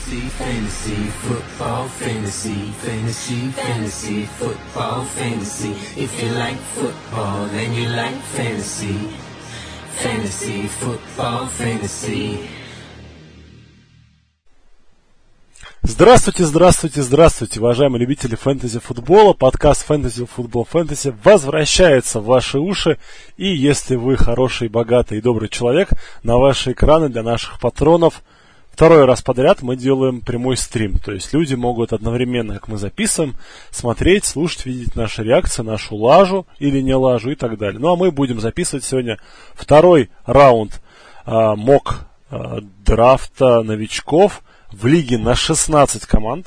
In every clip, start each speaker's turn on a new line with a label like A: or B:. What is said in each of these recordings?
A: fantasy, fantasy, football, fantasy, fantasy, fantasy, football, fantasy. If you like football, then you like fantasy, fantasy, football, fantasy.
B: Здравствуйте, здравствуйте, здравствуйте, уважаемые любители фэнтези-футбола. Подкаст «Фэнтези Футбол Фэнтези» возвращается в ваши уши. И если вы хороший, богатый и добрый человек, на ваши экраны для наших патронов второй раз подряд мы делаем прямой стрим. То есть люди могут одновременно, как мы записываем, смотреть, слушать, видеть наши реакции, нашу лажу или не лажу и так далее. Ну а мы будем записывать сегодня второй раунд а, мок а, драфта новичков – в лиге на 16 команд.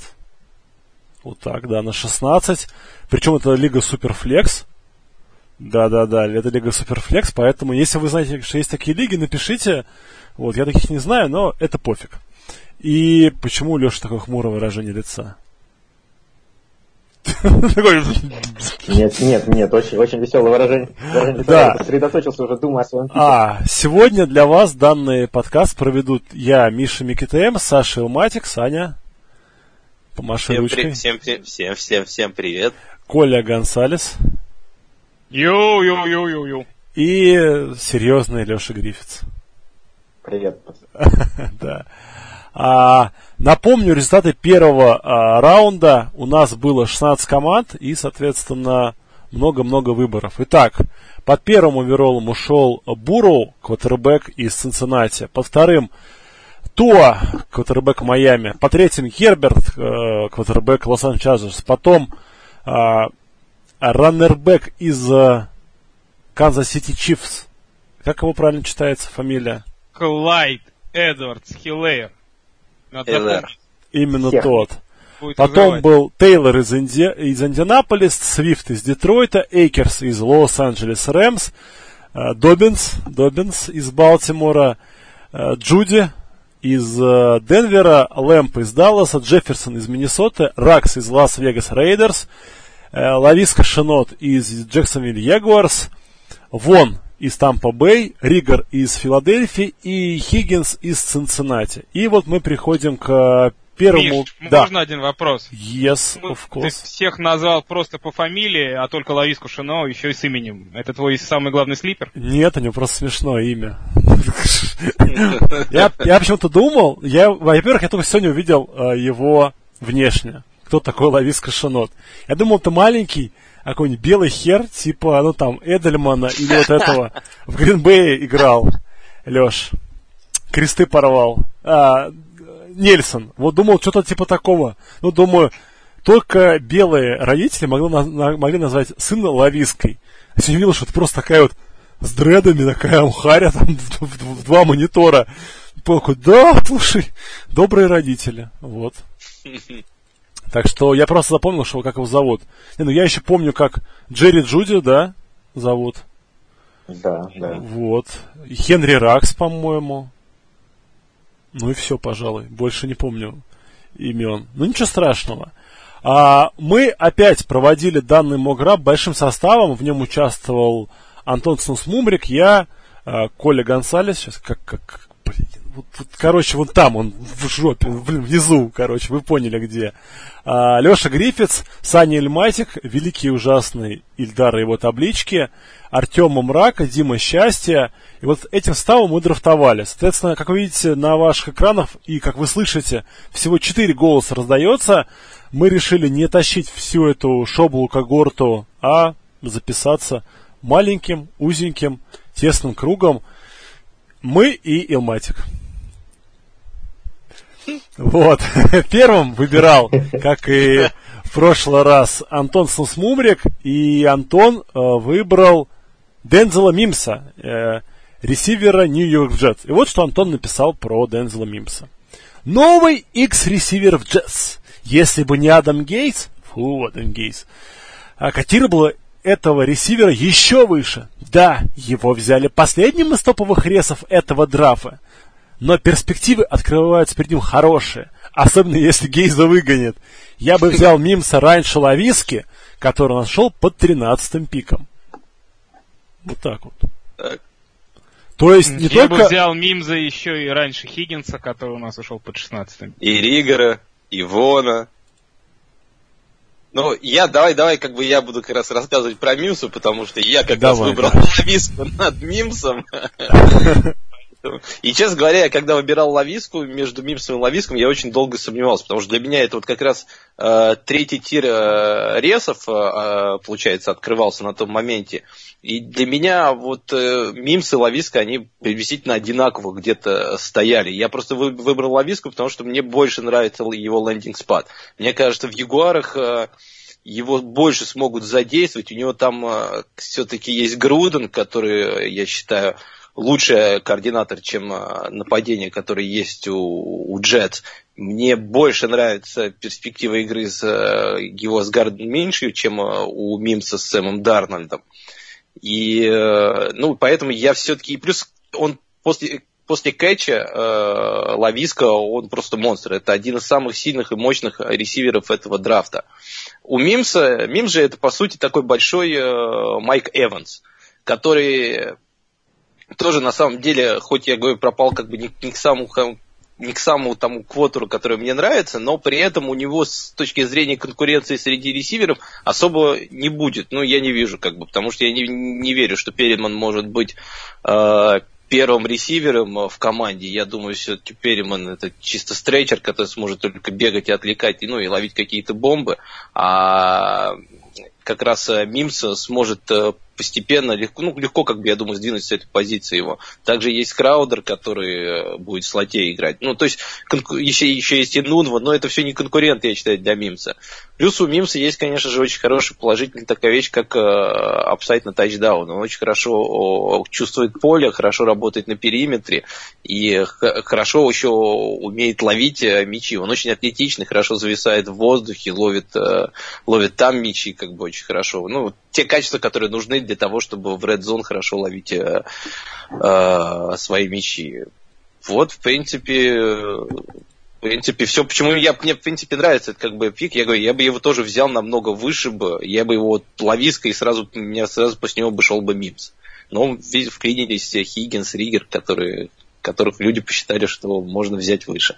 B: Вот так, да, на 16. Причем это лига Суперфлекс. Да-да-да, это лига Суперфлекс, поэтому если вы знаете, что есть такие лиги, напишите. Вот, я таких не знаю, но это пофиг. И почему у Леши такое хмурое выражение лица?
C: Нет, нет, нет, очень, очень веселое выражение. выражение
B: да.
C: Сосредоточился уже, думаю о своем
B: пике. А, сегодня для вас данный подкаст проведут я, Миша Микитем, Саша Илматик, Саня. Помаши
D: всем
B: ручкой.
D: При, всем, всем, всем, всем привет.
B: Коля Гонсалес.
E: Йоу-йоу-йоу-йоу-йоу.
B: И серьезный Леша Гриффитс.
C: Привет.
B: Да. А, напомню, результаты первого а, раунда. У нас было 16 команд и, соответственно, много-много выборов. Итак, под первым overall ом ушел Барроу, квотербек из Цинциннати. Под вторым Туа, квотербек Майами. Под третьим Герберт, э, квотербек Лос-Анджелес. Потом э, раннербек из э, Канзас-Сити Чифс. Как его правильно читается фамилия?
E: Клайд Эдвардс
D: Хелэр.
B: Именно
C: Всех.
B: тот.
E: Будет
B: Потом
E: вызывать.
B: был Тейлор из, Инди... из Индианаполис, Свифт из Детройта, Эйкерс из Лос-Анджелес Рэмс, э, Добинс, Добинс из Балтимора, э, Джуди из э, Денвера, Лэмб из Далласа, Джефферсон из Миннесоты, Раггс из Лас-Вегас Рейдерс, Лависка Шинот из Джексонвилл Ягуарс, Вон из Тампа Бэй, Ригер из Филадельфии и Хиггинс из Цинциннати. И вот мы приходим к э, первому...
E: Миш,
B: да.
E: можно один вопрос?
B: Yes,
E: Мы-
B: of
E: Ты
B: course.
E: всех назвал просто по фамилии, а только Лависку Шино еще и с именем. Это твой самый главный слипер?
B: Нет, у него просто смешное имя. Я, почему-то думал, я, во-первых, я только сегодня увидел э, его внешне. Кто такой Лавис Кашанот. Я думал, это маленький, какой-нибудь белый хер, типа, ну там, Эдельмана или вот этого. В Гринбее играл. Леш. Кресты порвал. А, Нельсон. Вот думал, что-то типа такого. Ну, думаю, только белые родители могли, на- могли назвать сына Лавиской. Я сегодня видел, что это просто такая вот с дредами, такая амхаря там в, в- в два монитора. Такой, да, слушай, добрые родители. Вот. Так что я просто запомнил, что как его зовут. Не, ну я еще помню, как Джерри Джуди, да, зовут.
C: Да, да.
B: Вот. И Хенри Ракс, по-моему. Ну и все, пожалуй. Больше не помню имен. Ну ничего страшного. А, мы опять проводили данный Мограб большим составом. В нем участвовал Антон Снус-Мумрик, я, а, Коля Гонсалес. Сейчас как, как, вот, вот, короче, вон там, он в жопе, блин, внизу, короче, вы поняли где. А, Леша Гриффитс, Саня Эльматик, великий ужасный Ильдар и его таблички, Артема Мрака, Дима Счастье. И вот этим ставом мы драфтовали. Соответственно, как вы видите на ваших экранах и как вы слышите, всего 4 голоса раздается. Мы решили не тащить всю эту шоблу когорту, а записаться маленьким, узеньким, тесным кругом. Мы и Илматик. Вот. Первым выбирал, как и в прошлый раз, Антон Снусмумрик. И Антон э, выбрал Дензела Мимса, э, ресивера Нью-Йорк Джетс. И вот что Антон написал про Дензела Мимса. Новый X-ресивер в Джетс. Если бы не Адам Гейтс, фу, Адам Гейтс, а котировало этого ресивера еще выше. Да, его взяли последним из топовых ресов этого драфа. Но перспективы открываются перед ним хорошие. Особенно если Гейза выгонит. Я бы взял Мимса раньше Лависки, который нашел под 13 пиком. Вот так вот.
D: Так.
B: То есть не
E: Я бы
B: только...
E: взял Мимза еще и раньше Хиггинса, который у нас ушел под 16
D: И Ригора, и Вона. Ну, я, давай, давай, как бы я буду как раз рассказывать про Мимсу, потому что я как раз
B: Давай,
D: выбрал
B: да.
D: лависку над Мимсом. И, честно говоря, я когда выбирал лависку между Мимсом и лависком, я очень долго сомневался, потому что для меня это вот как раз э, третий тир э, ресов, э, э, получается, открывался на том моменте. И для меня вот э, Мимс и Лависка, они приблизительно одинаково где-то стояли. Я просто вы- выбрал Лависку, потому что мне больше нравится его лендинг спад. Мне кажется, в Ягуарах э, его больше смогут задействовать. У него там э, все-таки есть Груден, который, я считаю, лучший координатор, чем э, нападение, которое есть у, у Джетс. Мне больше нравится перспектива игры с э, его с Гарден Миншью, чем э, у Мимса с Сэмом Дарнольдом. И, ну, поэтому я все-таки... И плюс он после, после кэтча э, Лависка, он просто монстр. Это один из самых сильных и мощных ресиверов этого драфта. У Мимса, Мимс же это, по сути, такой большой э, Майк Эванс, который тоже, на самом деле, хоть я говорю, пропал как бы не, не к самому не к самому тому квотеру, который мне нравится, но при этом у него с точки зрения конкуренции среди ресиверов особо не будет. Ну, я не вижу, как бы, потому что я не, не верю, что Перриман может быть э, первым ресивером в команде. Я думаю, все-таки Перриман это чисто стрейчер, который сможет только бегать и отвлекать, ну, и ловить какие-то бомбы. А как раз э, Мимс сможет э, постепенно, легко, ну, легко, как бы, я думаю, сдвинуть с этой позиции его. Также есть Краудер, который э, будет в слоте играть. Ну, то есть, конку- еще, еще есть и Энунва, но это все не конкуренты, я считаю, для Мимса. Плюс у Мимса есть, конечно же, очень хорошая положительная такая вещь, как э, upside на тачдаун. Он очень хорошо чувствует поле, хорошо работает на периметре и хорошо еще умеет ловить э, мячи. Он очень атлетичный, хорошо зависает в воздухе, ловит, э, ловит там мячи, как бы очень хорошо. Ну, те качества, которые нужны для того, чтобы в Red Zone хорошо ловить э, э, свои мячи. Вот, в принципе, в принципе, все, почему я, мне, в принципе, нравится этот как бы пик, я говорю, я бы его тоже взял намного выше бы, я бы его вот ловиска и сразу, меня сразу после него бы шел бы Мимс. Но вклинились Хиггинс, Ригер, которые, которых люди посчитали, что можно взять выше.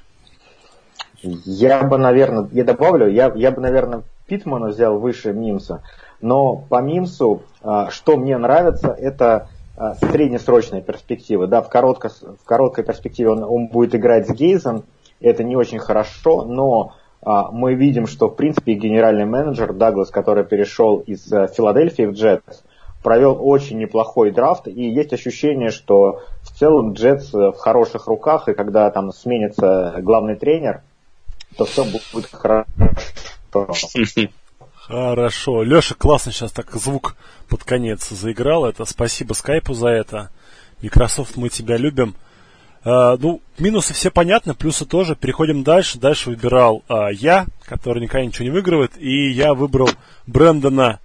C: Я бы, наверное, я добавлю, я, я бы, наверное, Питмана взял выше Мимса, но по Мимсу, а, что мне нравится, это а, среднесрочная перспектива. Да, в, коротко, в короткой перспективе он, он будет играть с Гейзом, это не очень хорошо, но а, мы видим, что, в принципе, генеральный менеджер Даглас, который перешел из а, Филадельфии в Джетс, провел очень неплохой драфт, и есть ощущение, что в целом Джетс в хороших руках, и когда там сменится главный тренер, то все будет хорошо.
B: Хорошо. Леша классно сейчас так звук под конец заиграл. Это спасибо скайпу за это. Microsoft, мы тебя любим. А, ну, минусы все понятны, плюсы тоже. Переходим дальше. Дальше выбирал а, я, который никогда ничего не выигрывает. И я выбрал Брэндона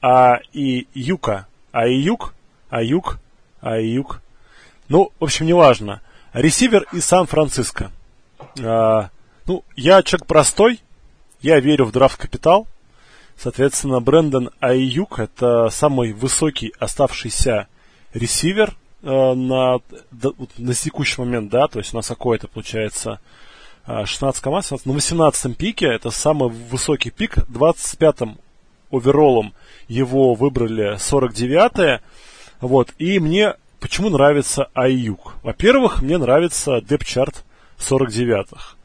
B: А и Юка. А и Юк, А Юк, А и Юк. Ну, в общем, неважно. Ресивер из Сан-Франциско. А, ну, я человек простой. Я верю в драфт-капитал. Соответственно, Брэндон Айюк это самый высокий оставшийся ресивер э, на, на текущий момент, да, то есть у нас какой-то получается э, 16 команд, 17, на 18 пике, это самый высокий пик, 25-м оверолом его выбрали 49-е, вот, и мне почему нравится Айюк? Во-первых, мне нравится депчарт 49-х.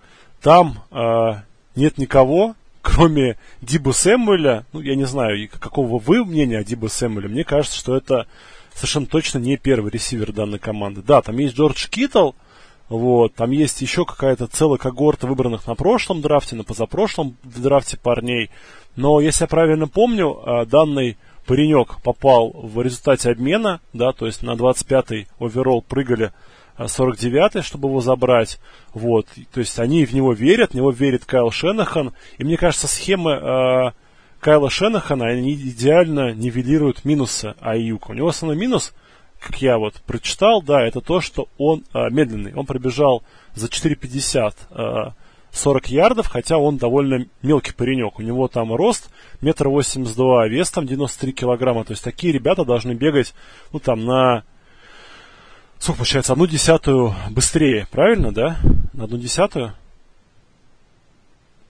B: Там э, нет никого, кроме Дибу Сэмуэля, ну, я не знаю, какого вы мнения о Дибу Сэмуэле, мне кажется, что это совершенно точно не первый ресивер данной команды. Да, там есть Джордж Киттл, вот, там есть еще какая-то целая когорта выбранных на прошлом драфте, на позапрошлом драфте парней, но, если я правильно помню, а, данный паренек попал в результате обмена, да, то есть на 25-й оверолл прыгали 49-й, чтобы его забрать. Вот. То есть они в него верят, в него верит Кайл Шенахан. И мне кажется, схемы э, Кайла Шенахана, они идеально нивелируют минусы Аюка. У него основной минус, как я вот прочитал, да, это то, что он э, медленный. Он пробежал за 4,50 э, 40 ярдов, хотя он довольно мелкий паренек. У него там рост метр восемьдесят два, вес там 93 килограмма. То есть такие ребята должны бегать, ну там на сколько получается, одну десятую быстрее, правильно, да? На одну десятую?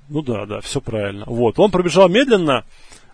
B: Ну да, да, все правильно. Вот, он пробежал медленно,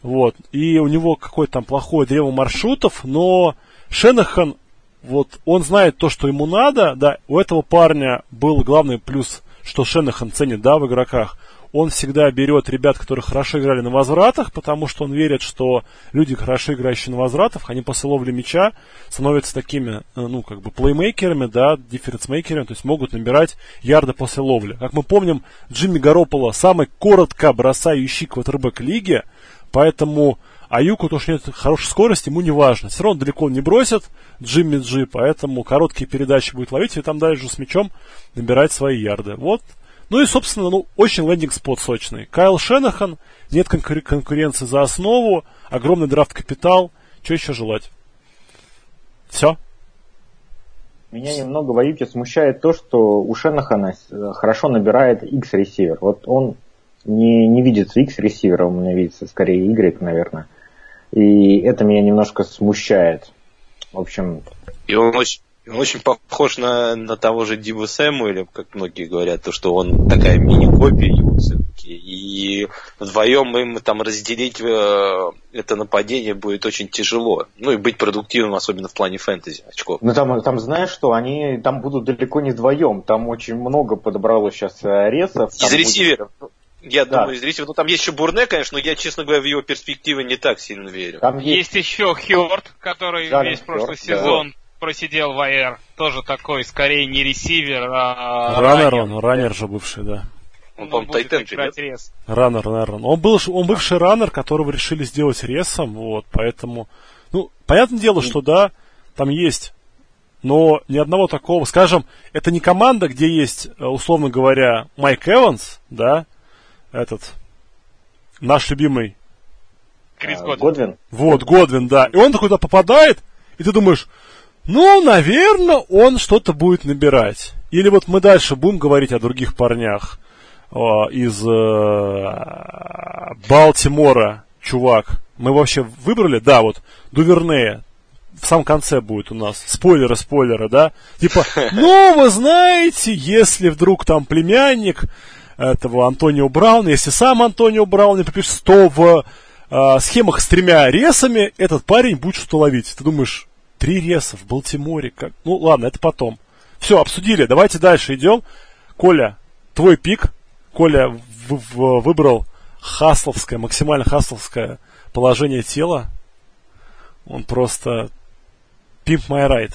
B: вот, и у него какое-то там плохое древо маршрутов, но Шенахан, вот, он знает то, что ему надо, да, у этого парня был главный плюс, что Шенахан ценит, да, в игроках – он всегда берет ребят, которые хорошо играли на возвратах, потому что он верит, что люди, хорошо играющие на возвратах, они после ловли мяча становятся такими, э, ну, как бы, плеймейкерами, да, дифференцмейкерами, то есть могут набирать ярды после ловли. Как мы помним, Джимми Гарополо самый коротко бросающий квотербек лиги, поэтому Аюку, то, что нет хорошей скорости, ему не важно. Все равно далеко он не бросит Джимми Джи, поэтому короткие передачи будет ловить, и там дальше с мячом набирать свои ярды. Вот ну и, собственно, ну, очень лендинг-спот сочный. Кайл Шенахан, нет конкур- конкуренции за основу, огромный драфт-капитал. Что еще желать? Все.
C: Меня немного в Аюке смущает то, что у Шенахана э, хорошо набирает X-ресивер. Вот он не, не видится X-ресивером, у меня видится скорее Y, наверное. И это меня немножко смущает. В общем...
D: И он очень, он очень похож на, на того же Дива Сэмуэля, как многие говорят, то, что он такая мини-копия его все-таки. И вдвоем им там разделить э, это нападение будет очень тяжело. Ну и быть продуктивным, особенно в плане фэнтези очков.
C: Ну там, там знаешь что, они там будут далеко не вдвоем. Там очень много подобрало сейчас э, ресов.
D: Из ресиверов. Будет... Я да. думаю, из ресиверов. Ну там есть еще Бурне, конечно, но я, честно говоря, в его перспективы не так сильно верю.
E: Там есть, есть еще Хьорд, который да, весь прошлый Хёрд, сезон да просидел в АР. Тоже такой, скорее не ресивер, а...
B: Раннер он, раннер же бывший, да.
D: Он, по-моему, Тайтен
B: рес. Раннер, наверное. Он был, он бывший раннер, которого решили сделать ресом, вот, поэтому... Ну, понятное дело, что да, там есть но ни одного такого, скажем, это не команда, где есть, э, условно говоря, Майк Эванс, да, этот, наш любимый.
E: Крис Годвин. Годвин.
B: Вот, Годвин, да. И он туда попадает, и ты думаешь, ну, наверное, он что-то будет набирать. Или вот мы дальше будем говорить о других парнях э, из э, Балтимора, чувак. Мы вообще выбрали, да, вот Дувернея. В самом конце будет у нас спойлеры, спойлеры, да? Типа, ну, вы знаете, если вдруг там племянник этого Антонио Брауна, если сам Антонио Браун не попишет, то в э, схемах с тремя ресами этот парень будет что-то ловить. Ты думаешь, Три реса в Балтиморе. Как... Ну ладно, это потом. Все, обсудили. Давайте дальше идем. Коля, твой пик. Коля в- в- выбрал хасловское, максимально хасловское положение тела. Он просто pimp my right.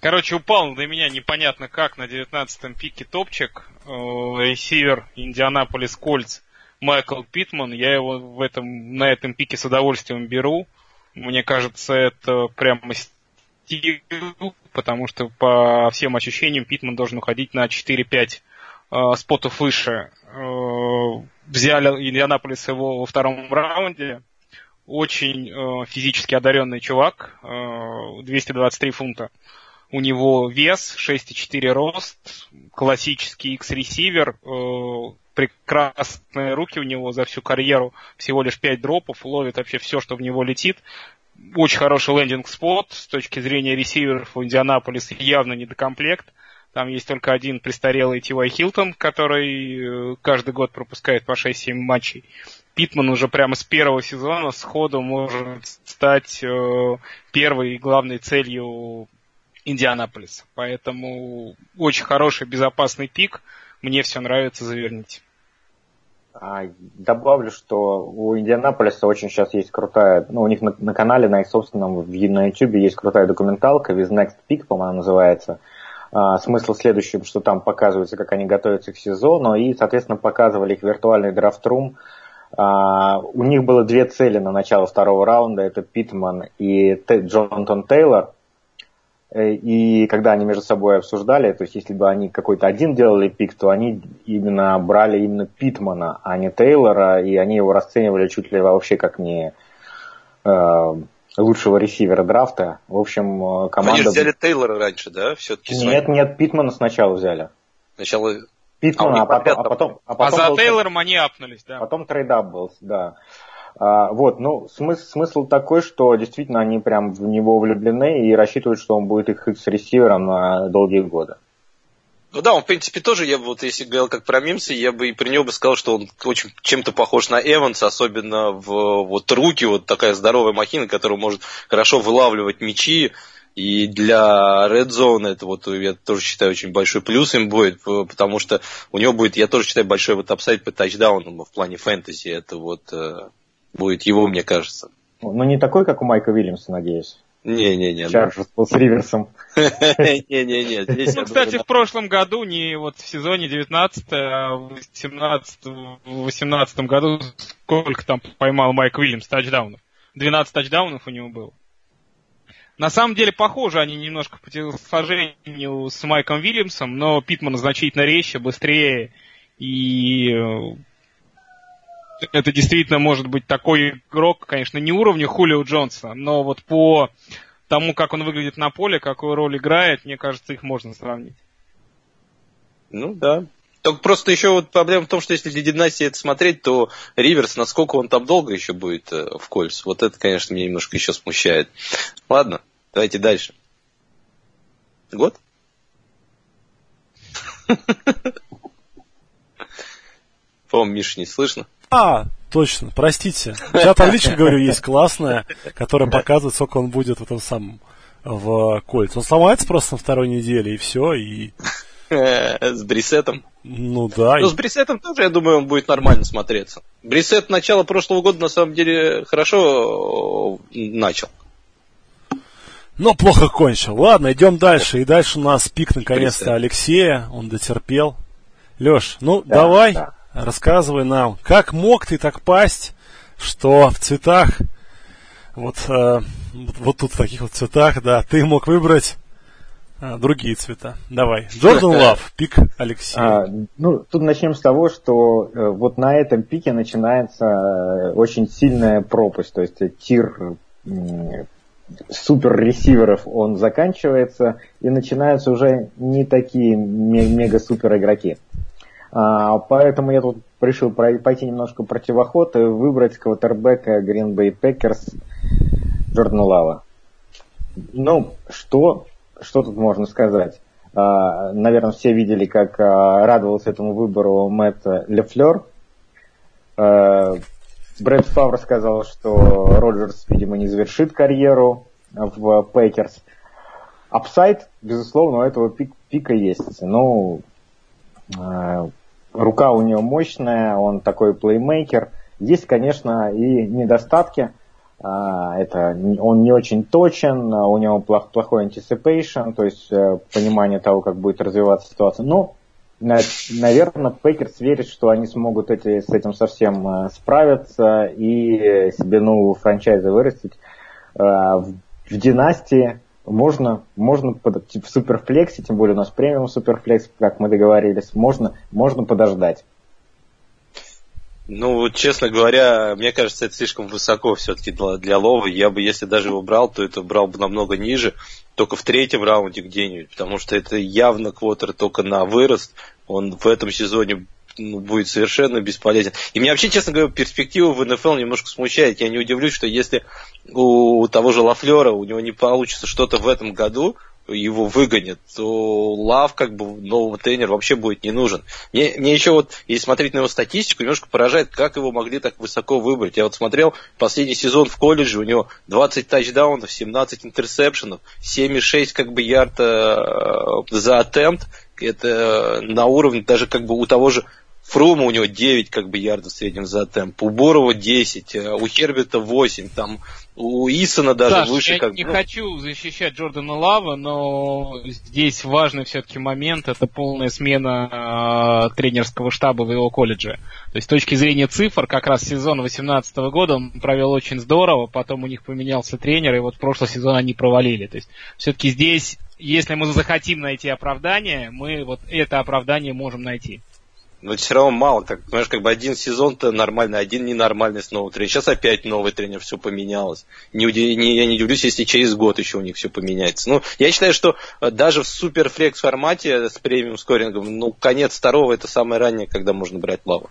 E: Короче, упал до меня непонятно как на 19-м пике топчик. Э, ресивер Индианаполис Кольц Майкл Питман. Я его в этом, на этом пике с удовольствием беру. Мне кажется, это прямо стиль, потому что по всем ощущениям Питман должен уходить на 4-5 э, спотов выше. Э, взяли Индианаполис его во втором раунде. Очень э, физически одаренный чувак, э, 223 фунта. У него вес, 6,4 рост, классический X-ресивер, э, прекрасные руки у него за всю карьеру, всего лишь 5 дропов, ловит вообще все, что в него летит. Очень хороший лендинг-спот с точки зрения ресиверов у Индианаполис явно недокомплект. Там есть только один престарелый Тивай Хилтон, который э, каждый год пропускает по 6-7 матчей. Питман уже прямо с первого сезона сходу может стать э, первой и главной целью Индианаполиса. Поэтому очень хороший, безопасный пик. Мне все нравится, заверните.
C: А, добавлю, что у Индианаполиса очень сейчас есть крутая, ну, у них на, на канале, на их собственном, в, на YouTube есть крутая документалка, With Next Peak, по-моему, называется. А, смысл в что там показывается, как они готовятся к сезону, и, соответственно, показывали их виртуальный драфт-рум. А, у них было две цели на начало второго раунда, это Питман и Джонатан Тейлор. Э, и когда они между собой обсуждали, то есть если бы они какой-то один делали пик, то они именно брали именно Питмана, а не Тейлора, и они его расценивали чуть ли вообще как не э, лучшего ресивера драфта. В общем, э, команда...
D: Они взяли Тейлора раньше, да? Все-таки
C: нет, своим... нет, Питмана сначала взяли.
D: Сначала
C: Питмана, а, а, потом, а, потом,
E: а, потом... А за был... Тейлором они апнулись, да.
C: Потом trade-up был, да. А, вот, ну, смысл, смысл такой, что действительно они прям в него влюблены и рассчитывают, что он будет их X-ресивером на долгие годы.
D: Ну да, он, в принципе, тоже, я бы, вот если говорил как про Мимса, я бы и при него бы сказал, что он очень чем-то похож на Эванса, особенно в вот руки, вот такая здоровая махина, которая может хорошо вылавливать мячи, и для Red Zone это вот, я тоже считаю, очень большой плюс им будет, потому что у него будет, я тоже считаю, большой вот upside по тачдаунам в плане фэнтези, это вот э, будет его, мне кажется.
C: Ну, не такой, как у Майка Уильямса, надеюсь.
D: Не-не-не.
C: Чарджерс был с Риверсом.
D: Не-не-не.
E: Ну, кстати, в прошлом году, не вот в сезоне 19 а в 18 в 18 году сколько там поймал Майк Уильямс тачдаунов? 12 тачдаунов у него было. На самом деле похожи они немножко по телосложению с Майком Уильямсом, но Питман значительно резче, быстрее и э, это действительно может быть такой игрок, конечно, не уровня Хулио Джонса, но вот по тому, как он выглядит на поле, какую роль играет, мне кажется, их можно сравнить.
D: Ну да. Только просто еще вот проблема в том, что если для династии это смотреть, то Риверс, насколько он там долго еще будет э, в Кольц, вот это, конечно, меня немножко еще смущает. Ладно, давайте дальше. Год? По-моему, Миша не слышно.
B: А, точно, простите. У тебя табличка, говорю, есть классная, которая показывает, сколько он будет в этом самом в кольц. Он сломается просто на второй неделе, и все, и...
D: С Брисетом.
B: Ну да.
D: Ну, с Брисетом тоже, я думаю, он будет нормально смотреться. Брисет начало прошлого года, на самом деле, хорошо э, начал.
B: Но плохо кончил. Ладно, идем дальше. И дальше у нас пик наконец-то Алексея. Он дотерпел. Леш, ну да, давай. Да. Рассказывай нам, как мог ты так пасть, что в цветах, вот, э, вот тут в таких вот цветах, да, ты мог выбрать э, другие цвета. Давай. Джордан Лав, пик Алексей. А,
C: ну, тут начнем с того, что э, вот на этом пике начинается э, очень сильная пропасть, то есть тир э, супер ресиверов он заканчивается и начинаются уже не такие мега супер игроки. А, поэтому я тут решил пойти немножко противоход и выбрать квотербека Green Bay Packers Джордана Лава. Ну, что, что тут можно сказать? А, наверное, все видели, как а, радовался этому выбору Мэтт Лафлер. Бретт Фарв сказал, что Роджерс, видимо, не завершит карьеру в Пейкерс. Upside, безусловно, у этого пик, пика есть. Ну, рука у него мощная, он такой плеймейкер. Есть, конечно, и недостатки. А, это он не очень точен, у него плохой anticipation, то есть э, понимание того, как будет развиваться ситуация. Но, наверное, Пейкерс верит, что они смогут эти, с этим совсем э, справиться и себе новую франчайзу вырастить. Э, в династии можно, можно типа, в суперфлексе, тем более у нас премиум суперфлекс, как мы договорились, можно, можно подождать.
D: Ну, честно говоря, мне кажется, это слишком высоко все-таки для, для Ловы. Я бы, если даже его брал, то это брал бы намного ниже, только в третьем раунде где-нибудь, потому что это явно квотер только на вырост. Он в этом сезоне ну, будет совершенно бесполезен. И меня вообще, честно говоря, перспектива в НФЛ немножко смущает. Я не удивлюсь, что если у того же Лафлера у него не получится что-то в этом году, его выгонят, то Лав, как бы, нового тренера вообще будет не нужен. Мне, мне еще вот, если смотреть на его статистику, немножко поражает, как его могли так высоко выбрать. Я вот смотрел последний сезон в колледже, у него 20 тачдаунов, 17 интерсепшенов, 7,6 как бы ярд э, за атемпт. Это на уровне даже как бы у того же Фрума у него 9 как бы ярдов в среднем за темп, у Борова 10, э, у Херберта 8, там у Исона даже
E: Саш,
D: выше.
E: Я
D: как
E: не ну... хочу защищать Джордана Лава, но здесь важный все-таки момент, это полная смена э, тренерского штаба в его колледже. То есть с точки зрения цифр, как раз сезон 2018 года он провел очень здорово, потом у них поменялся тренер, и вот прошлый сезон они провалили. То есть все-таки здесь, если мы захотим найти оправдание, мы вот это оправдание можем найти.
D: Но все равно мало, как, понимаешь, как бы один сезон-то нормальный, один ненормальный с новым тренером. Сейчас опять новый тренер, все поменялось. Не, не, я не удивлюсь, если через год еще у них все поменяется. Ну, я считаю, что э, даже в суперфлекс формате с премиум скорингом, ну, конец второго это самое раннее, когда можно брать лаву.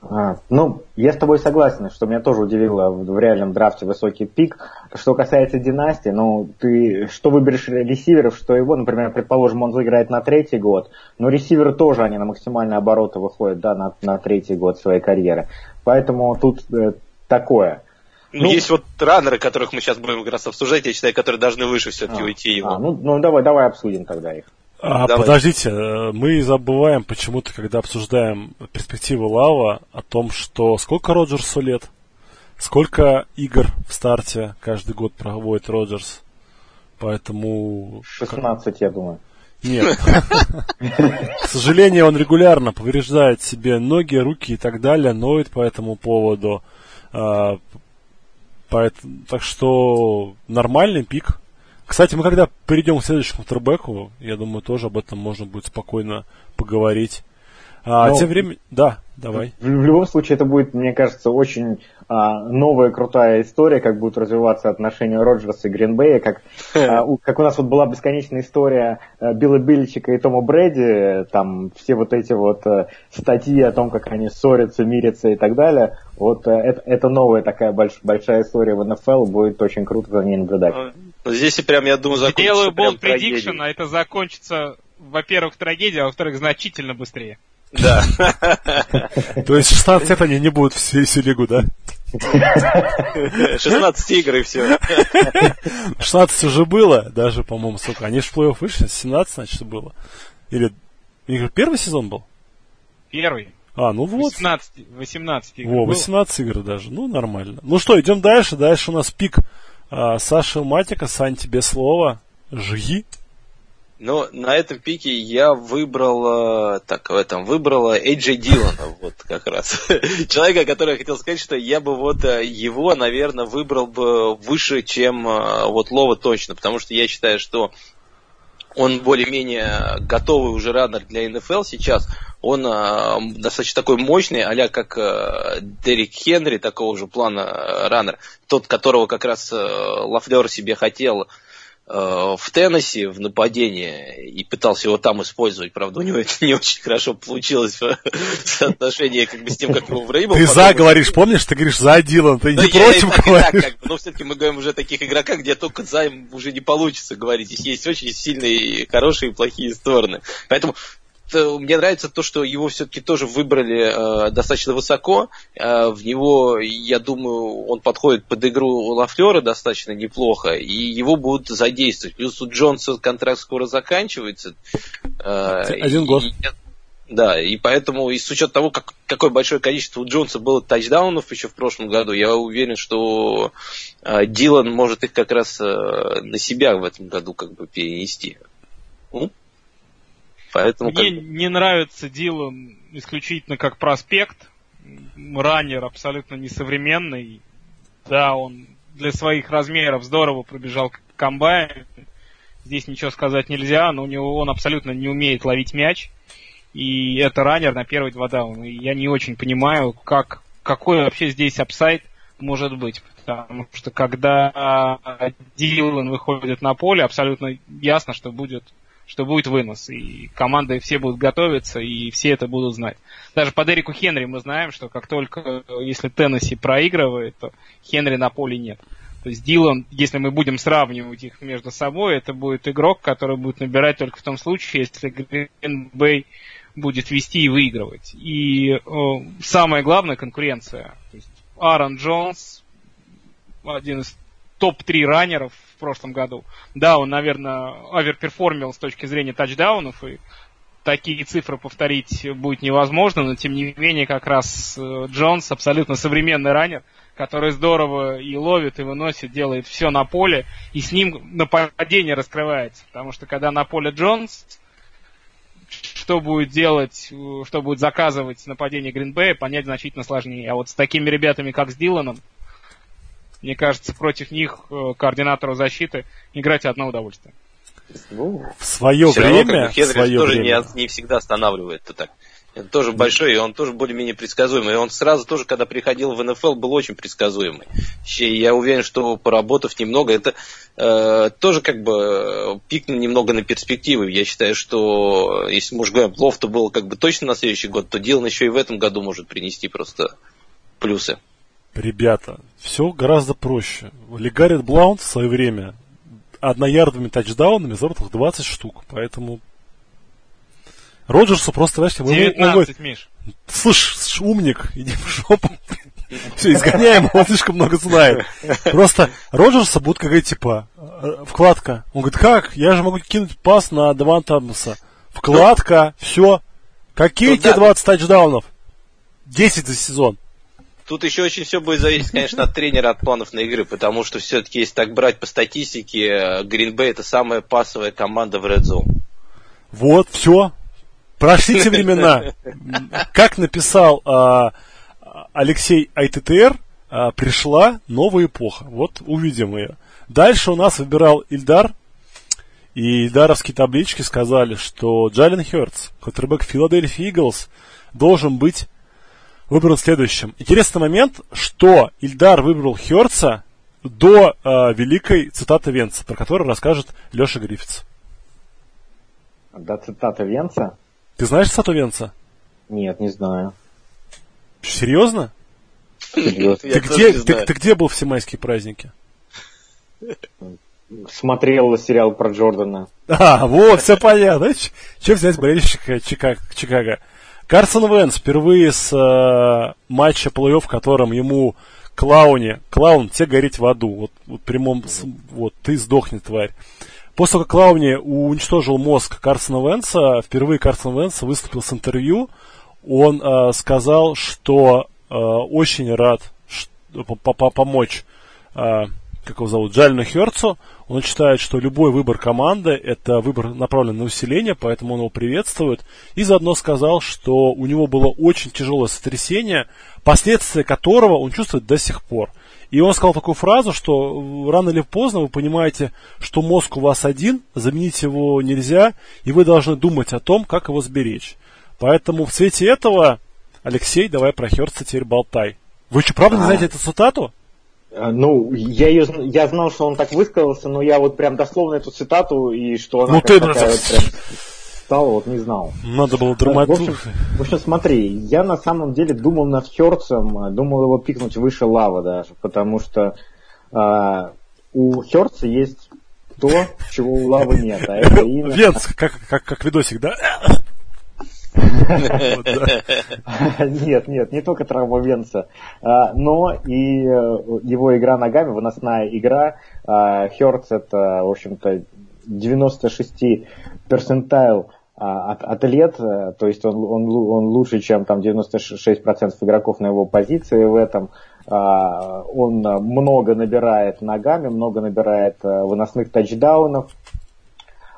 C: А, ну, я с тобой согласен, что меня тоже удивило в, в реальном драфте высокий пик. Что касается династии, ну, ты что выберешь ресиверов, что его, например, предположим, он заиграет на третий год, но ресиверы тоже, они на максимальные обороты выходят, да, на, на третий год своей карьеры. Поэтому тут э, такое.
D: Ну, ну, есть вот раннеры, которых мы сейчас будем как раз обсуждать, я считаю, которые должны выше все-таки а, уйти его.
C: А, ну, ну давай, давай обсудим тогда их.
B: А, подождите, э, мы забываем почему-то, когда обсуждаем перспективы Лава, о том, что сколько Роджерсу лет, сколько игр в старте каждый год проводит Роджерс. Поэтому...
C: 16, я думаю.
B: Нет. К сожалению, он регулярно повреждает себе ноги, руки и так далее, ноет по этому поводу. А, так что нормальный пик кстати, мы когда перейдем к следующему требеку, я думаю, тоже об этом можно будет спокойно поговорить. А, Но, тем временем, да, давай.
C: В, в любом случае, это будет, мне кажется, очень а, новая крутая история, как будут развиваться отношения Роджерса и Гринбея, как, а, у, как у нас вот была бесконечная история а, Билла Билличика и Тома Брэди, там все вот эти вот а, статьи о том, как они ссорятся, мирятся и так далее. Вот а, это, это новая такая больш, большая история в НФЛ, будет очень круто за ней наблюдать.
D: Ну, здесь и прям, я думаю, закончится
E: Делаю болт prediction, а это закончится, во-первых, трагедией, а во-вторых, значительно быстрее.
D: Да.
B: То есть 16 лет они не будут всю, всю лигу, да?
D: 16 игр и все.
B: 16 уже было, даже, по-моему, сколько. Они же в плей-офф вышли, 17, значит, было. Или первый сезон был?
E: Первый.
B: А, ну вот.
E: 18, 18 игр.
B: Во, 18 было. игр даже. Ну, нормально. Ну что, идем дальше. Дальше у нас пик а, Саша Матика. Сань, тебе слово. Жги.
D: Ну, на этом пике я выбрал, так, в этом, выбрал Эйджей Дилана, вот как раз. Человека, который хотел сказать, что я бы вот э, его, наверное, выбрал бы выше, чем э, вот Лова точно, потому что я считаю, что он более-менее готовый уже раннер для НФЛ сейчас. Он э, достаточно такой мощный, а как э, Дерек Хенри, такого же плана э, раннер. Тот, которого как раз э, Лафлер себе хотел в Теннесси в нападении и пытался его там использовать. Правда, у него это не очень хорошо получилось в соотношении как бы, с тем, как его в Рейбл.
B: Ты за говоришь, помнишь, ты говоришь за Дилан, ты не против говоришь. Как
D: бы, но все-таки мы говорим уже о таких игроках, где только за им уже не получится говорить. Здесь есть очень сильные, хорошие и плохие стороны. Поэтому Э, мне нравится то, что его все-таки тоже выбрали э, достаточно высоко. Э, в него, я думаю, он подходит под игру Лафлера достаточно неплохо, и его будут задействовать. Плюс у Джонса контракт скоро заканчивается.
B: Э, Один год. И,
D: да, и поэтому, и с учетом того, как, какое большое количество у Джонса было тачдаунов еще в прошлом году, я уверен, что э, Дилан может их как раз э, на себя в этом году как бы перенести. Ну,
E: Поэтому Мне как... не нравится Дилан исключительно как проспект. Раннер абсолютно несовременный. Да, он для своих размеров здорово пробежал комбайн. Здесь ничего сказать нельзя, но у него он абсолютно не умеет ловить мяч. И это раннер на первый два дауна. И я не очень понимаю, как, какой вообще здесь upside может быть. Потому что когда Дилан выходит на поле, абсолютно ясно, что будет что будет вынос. И команды все будут готовиться, и все это будут знать. Даже по Дереку Хенри мы знаем, что как только, если Теннесси проигрывает, то Хенри на поле нет. То есть Дилан, если мы будем сравнивать их между собой, это будет игрок, который будет набирать только в том случае, если Грин Бэй будет вести и выигрывать. И э, самая главная конкуренция. То есть Аарон Джонс, один из топ-3 раннеров в прошлом году. Да, он, наверное, оверперформил с точки зрения тачдаунов, и такие цифры повторить будет невозможно, но тем не менее как раз э, Джонс абсолютно современный раннер, который здорово и ловит, и выносит, делает все на поле, и с ним нападение раскрывается. Потому что когда на поле Джонс, что будет делать, э, что будет заказывать нападение Гринбея, понять значительно сложнее. А вот с такими ребятами, как с Диланом, мне кажется, против них, э, координатору защиты, играть одно удовольствие.
B: Ну, в свое время... Равно,
D: как бы, Хенри свое
B: тоже
D: время. Не, не всегда останавливает. Это так. Это тоже большой, и он тоже более-менее предсказуемый. И он сразу тоже, когда приходил в НФЛ, был очень предсказуемый. И я уверен, что поработав немного, это э, тоже как бы пикнул немного на перспективы. Я считаю, что если мы уже говорим, Лофта был как бы точно на следующий год, то Дилан еще и в этом году может принести просто плюсы.
B: Ребята, все гораздо проще. Легарит Блаунт в свое время одноярдовыми тачдаунами заработал 20 штук. Поэтому Роджерсу просто, знаешь,
E: 19, Миш.
B: Слышь, умник, иди в жопу. Все, изгоняем, он слишком много знает. Просто Роджерса будет как типа, э, вкладка. Он говорит, как? Я же могу кинуть пас на Деван Таммаса. Вкладка, все. Какие
D: Ну
B: тебе
D: да.
B: 20 тачдаунов? 10 за сезон.
D: Тут еще очень все будет зависеть, конечно, от тренера, от планов на игры, потому что все-таки, если так брать по статистике, Bay это самая пасовая команда в Red Zone.
B: Вот, все. Прошли те времена. Как написал а, Алексей ITTR, а, пришла новая эпоха. Вот увидим ее. Дальше у нас выбирал Ильдар. И Ильдаровские таблички сказали, что Джален Хёртс, квотербек Филадельфии Иглс, должен быть выбран следующим. Интересный момент, что Ильдар выбрал Хёртса до а, великой цитаты Венца, про которую расскажет Леша Гриффитс.
C: Да, цитата Венца?
B: Ты знаешь цитату Венца?
C: Нет, не знаю.
B: Серьезно?
C: Серьезно.
D: Я
B: Ты где, ты,
D: знаю.
B: ты где был в все майские праздники?
C: Смотрел сериал про Джордана.
B: А, вот, все понятно. Че взять болельщика Чикаго? Карсон Венс впервые с э, матча плей-офф, в котором ему клауне, клаун, тебе гореть в аду. Вот, вот прямом, вот, ты сдохни, тварь. После того, как Клауни уничтожил мозг Карсона Венса, впервые Карсон Венс выступил с интервью. Он э, сказал, что э, очень рад помочь, э, как его зовут, Джалину Херцу. Он считает, что любой выбор команды – это выбор направлен на усиление, поэтому он его приветствует. И заодно сказал, что у него было очень тяжелое сотрясение, последствия которого он чувствует до сих пор. И он сказал такую фразу, что э, рано или поздно вы понимаете, что мозг у вас один, заменить его нельзя, и вы должны думать о том, как его сберечь. Поэтому в свете этого, Алексей, давай про Херца теперь болтай. Вы что, правда не
C: А.
B: знаете эту цитату?
C: А, Ну, я, ее, я знал, что он так высказался, но я вот прям дословно эту цитату, и что она
B: Ну, ты,
C: такая вот прям стала, вот не знал.
B: Надо было
C: В общем,
B: драматург.
C: в общем, смотри, я на самом деле думал над Херцем, а, думал его пикнуть выше лава даже, потому что а, у Херца есть то, чего у лавы нет, а это именно...
B: Венц, как, как, как видосик, да?
C: Нет, нет, не только травма Венца, а, но и э, его игра ногами, выносная игра. Херц это, в общем-то, 96 персентайл а, от- атлет, э, то есть он, он, он лучше, чем там 96% игроков на его позиции в этом. А, Он много набирает ногами, много набирает э, выносных тачдаунов.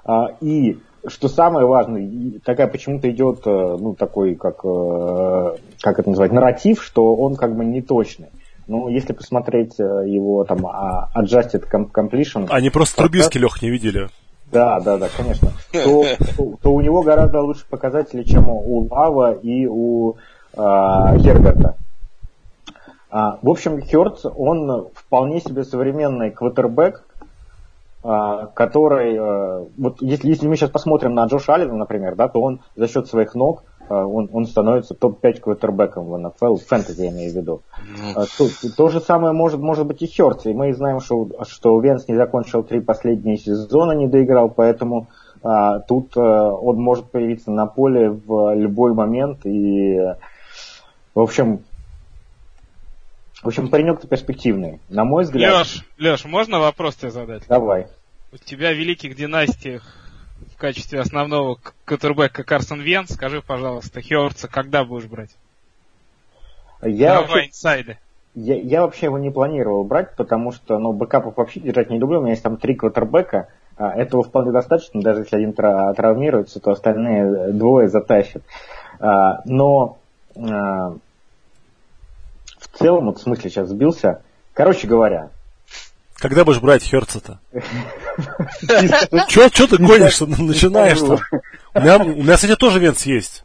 C: А, И что самое важное, такая почему-то идет, э, ну, такой, как, э, как это называть, нарратив, что он как бы не точный. Ну, если посмотреть э, его там а, adjusted com- completion,
B: Они просто Трубиски, Лех, не видели.
C: да, да, да, конечно, то, то- то у него гораздо лучше показатели, чем у Лава и у а, Герберта. А, в общем, Хёртс, он вполне себе современный квотербек, который, э, вот если, если мы сейчас посмотрим на Джоша Аллена, например, да, то он за счет своих ног, э, он, он становится топ-5 квотербеком в НФЛ, в фэнтези я имею в виду. А, То, то же самое может, может быть и Хёртс, и мы знаем, что, что Венс не закончил три последние сезона, не доиграл, поэтому а, тут а, он может появиться на поле в любой момент, и, в общем, в общем, паренек-то перспективный, на мой взгляд.
E: Леш, Леш, можно вопрос тебе задать?
C: Давай.
E: У тебя в великих династиях в качестве основного к- квотербека Карсон Вен, скажи, пожалуйста, Хёрца когда будешь брать?
C: Я
E: Давай
C: вообще,
E: инсайды.
C: я, я вообще его не планировал брать, потому что, ну, бэкапов вообще держать не люблю. У меня есть там три квотербека. а, Этого вполне достаточно, даже если один тра- травмируется, то остальные э, двое затащат. А, Но а, в целом, вот в смысле сейчас сбился. Короче говоря,
B: Когда будешь брать Херца-то? Че, ты гонишь, начинаешь-то? У меня, кстати, тоже Венц есть.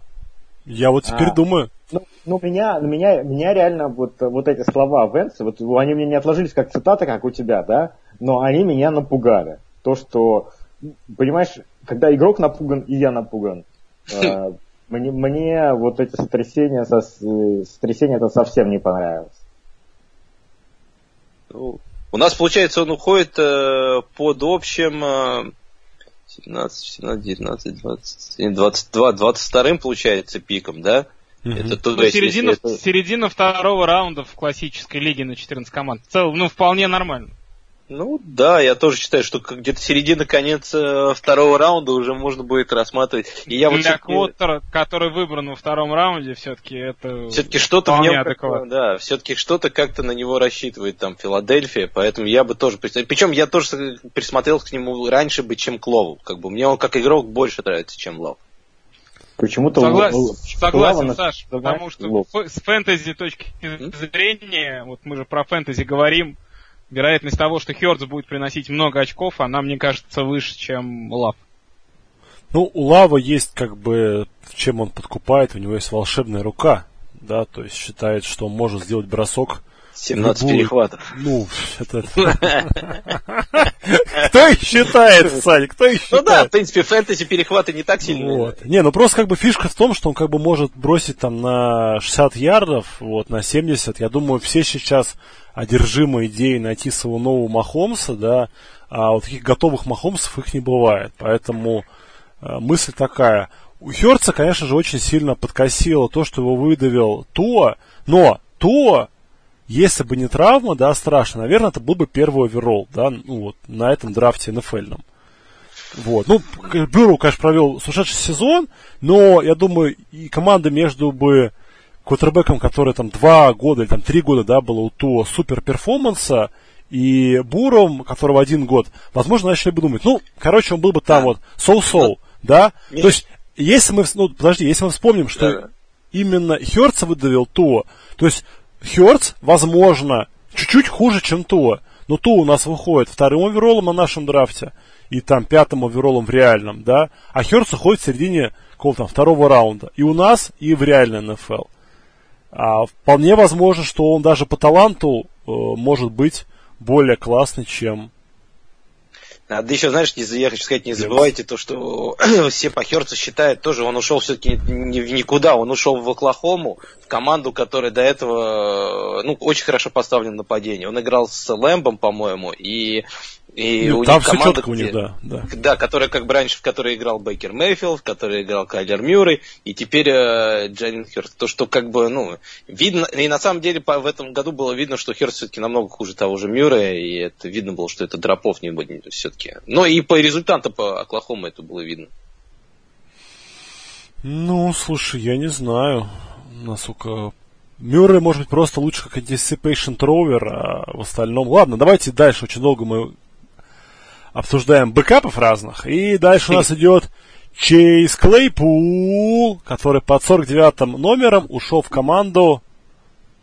B: Я вот теперь
C: А.
B: думаю.
C: Ну, ну, меня, меня, меня реально вот, вот эти слова Венса, вот они мне не отложились как цитата, как у тебя, да, но они меня напугали. То, что, понимаешь, когда игрок напуган, и я напуган. э, Мне, мне вот эти сотрясения, со- сотрясения это совсем не понравилось.
D: Ну, у нас, получается, он уходит э, под общим э, 17, 17, 19, 20, 22, 22 получается пиком, да? Это то
E: Ну,
D: есть,
E: середина,
D: если это-
E: середина второго раунда в классической лиге на 14 команд. В целом, ну, вполне нормально.
D: Ну да, я тоже считаю, что где-то середина, конец э, второго раунда уже можно будет рассматривать. И я вот
E: Для квотера, который выбран во втором раунде, все-таки это...
D: все-таки что-то в нем,
E: адекватно.
D: да, все-таки что-то как-то на него рассчитывает там Филадельфия, поэтому я бы тоже, причем я тоже присмотрелся к нему раньше бы, чем к Лову, как бы мне он как игрок больше нравится, чем Лов.
C: Почему-то
E: Согласен,
C: Лава
E: Саш, потому что
C: Лов.
E: с фэнтези точки зрения, вот мы же про фэнтези говорим, вероятность того, что Хёрдс будет приносить много очков, она, мне кажется, выше, чем Лав.
B: Ну, у Лава есть как бы, чем он подкупает, у него есть волшебная рука, да, то есть считает, что он может сделать бросок.
D: 17
B: Любую-
D: перехватов.
B: Ну, это... Кто их считает, Саня, кто их
D: Ну да, в
B: считает?
D: принципе, фэнтези перехваты не так сильно.
B: Вот. Не, ну просто как бы фишка в том, что он как бы может бросить там на 60 ярдов, вот, на 70. Я думаю, все сейчас одержимы идеей найти своего нового Махомса, да, а вот таких готовых Махомсов их не бывает. Поэтому э, мысль такая. У Херца, конечно же, очень сильно подкосило то, что его выдавил то, но то, если бы не травма, да, страшно, наверное, это был бы первый оверолл, да, ну вот, на этом драфте НФЛ. Вот. Ну, Бюро, конечно, провел сумасшедший сезон, но я думаю, и команда между бы квотербеком, который там два года или там три года, да, было у Туа супер перформанса, и Буром, которого один год, возможно, начали бы думать, ну, короче, он был бы там
D: Да.
B: вот соу-соу, да?
D: Миш.
B: То есть, если мы, ну, подожди, если мы вспомним, что
D: Да.
B: именно Херца выдавил Туа, то есть Херц, возможно, чуть-чуть хуже, чем Туа, но Туа у нас выходит вторым овероллом на нашем драфте, и там пятым овероллом в реальном, да, а Херц уходит в середине какого-то там второго раунда, и у нас, и в реальной НФЛ. А вполне возможно, что он даже по таланту э, может быть более классный, чем...
D: Надо еще, знаешь, не, за- я хочу сказать, не забывайте то, что все по Хёрцу считают тоже, он ушел все-таки в никуда, он ушел в Оклахому, в команду, которая до этого, ну, очень хорошо поставлена в нападении. Он играл с Лэмбом, по-моему, и, и
B: Ну,
D: у
B: там
D: них
B: все
D: команда,
B: четко у них, да, да.
D: Да, которая как бы раньше, в которой играл Бейкер Мейфилд, в которой играл Кайлер Мюррей, и теперь э, Джалин Хёрст. То, что как бы, ну, видно, и на самом деле по, в этом году было видно, что Хёрст все-таки намного хуже того же Мюррея, и это видно было, что это дропов не будет все-таки. Но и по результатам по Оклахома это было видно.
B: Ну, слушай, я не знаю, насколько... Мюррей, может быть, просто лучше как anticipation thrower, а в остальном... Ладно, давайте дальше, очень долго мы обсуждаем бэкапов разных. И дальше у нас идет Чейз Клейпул, который под 49 номером ушел в команду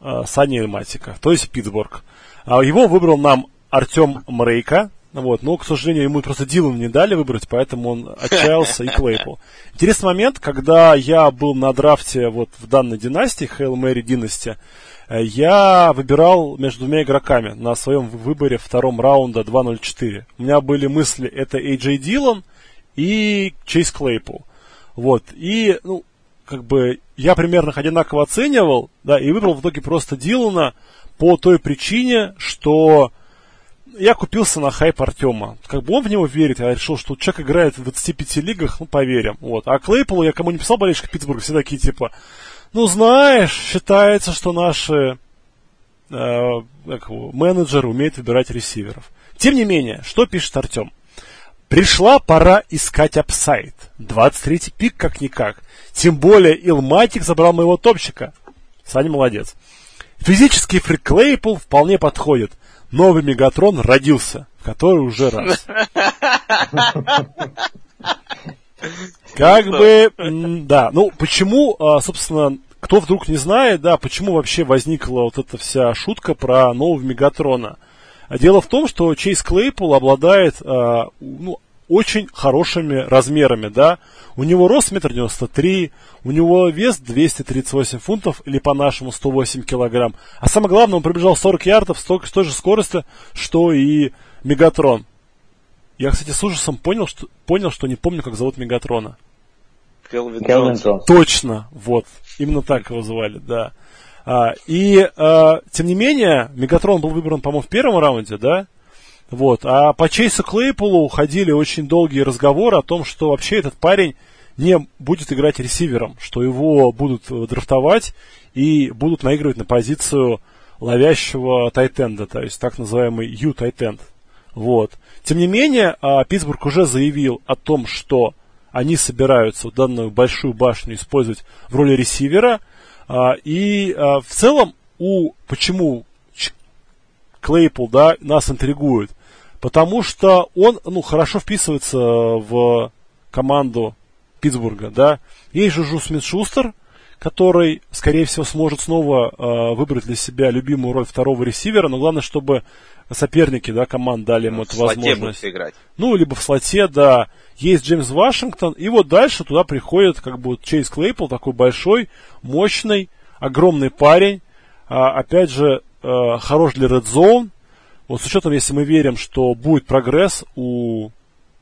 B: э, Сани Эльматика, то есть Питтсбург. А его выбрал нам Артем Мрейка, вот, но, к сожалению, ему просто Дилан не дали выбрать, поэтому он отчаялся и Клейпул. Интересный момент, когда я был на драфте вот в данной династии, Хейл Мэри Династи, я выбирал между двумя игроками на своем выборе втором раунда 2.04. У меня были мысли, это AJ Дилан и Чейз Клейпул. Вот, и, ну, как бы, я примерно одинаково оценивал, да, и выбрал в итоге просто Дилана по той причине, что я купился на хайп Артема. Как бы он в него верит, я решил, что человек играет в 25 лигах, ну, поверим. Вот. А Клейполу я кому не писал болельщик Питтсбурга, все такие, типа, ну, знаешь, считается, что наши э, как менеджеры умеют выбирать ресиверов. Тем не менее, что пишет Артем? Пришла пора искать upside. 23-й пик как-никак. Тем более Илматик забрал моего топчика. Саня молодец. Физический фрик Клейпул вполне подходит. Новый Мегатрон родился. Который уже раз. Как бы, м, да. Ну, почему, а, собственно, кто вдруг не знает, да, почему вообще возникла вот эта вся шутка про нового Мегатрона? Дело в том, что Чейз Клейпул обладает а, ну, очень хорошими размерами, да. У него рост метр девяносто три, у него вес 238 фунтов или по-нашему 108 килограмм. А самое главное, он пробежал 40 ярдов с той, с той же скоростью, что и Мегатрон. Я, кстати, с ужасом понял, что, понял, что не помню, как зовут Мегатрона.
D: Келвин.
C: Джонс.
B: Точно, вот. Именно так его звали, да. А, и, а, тем не менее, Мегатрон был выбран, по-моему, в первом раунде, да? Вот. А по Чейсу Клейпулу ходили очень долгие разговоры о том, что вообще этот парень не будет играть ресивером, что его будут э, драфтовать и будут наигрывать на позицию ловящего тайтенда, то есть так называемый U-тайтенд. Вот. Тем не менее, а, Питтсбург уже заявил о том, что они собираются данную большую башню использовать в роли ресивера. А, И а, в целом, у почему Клейпул да, нас интригует? Потому что он ну, хорошо вписывается в команду Питтсбурга. Да? Есть Жужу Смит Шустер, который, скорее всего, сможет снова э, выбрать для себя любимую роль второго ресивера, но главное, чтобы соперники да, команд дали ему
D: В
B: эту возможность.
D: играть.
B: Ну, либо в слоте, да. Есть Джеймс Вашингтон, и вот дальше туда приходит как бы Чейз Клейпл, такой большой, мощный, огромный парень. А, опять же, э, хорош для Red Zone. Вот с учетом, если мы верим, что будет прогресс у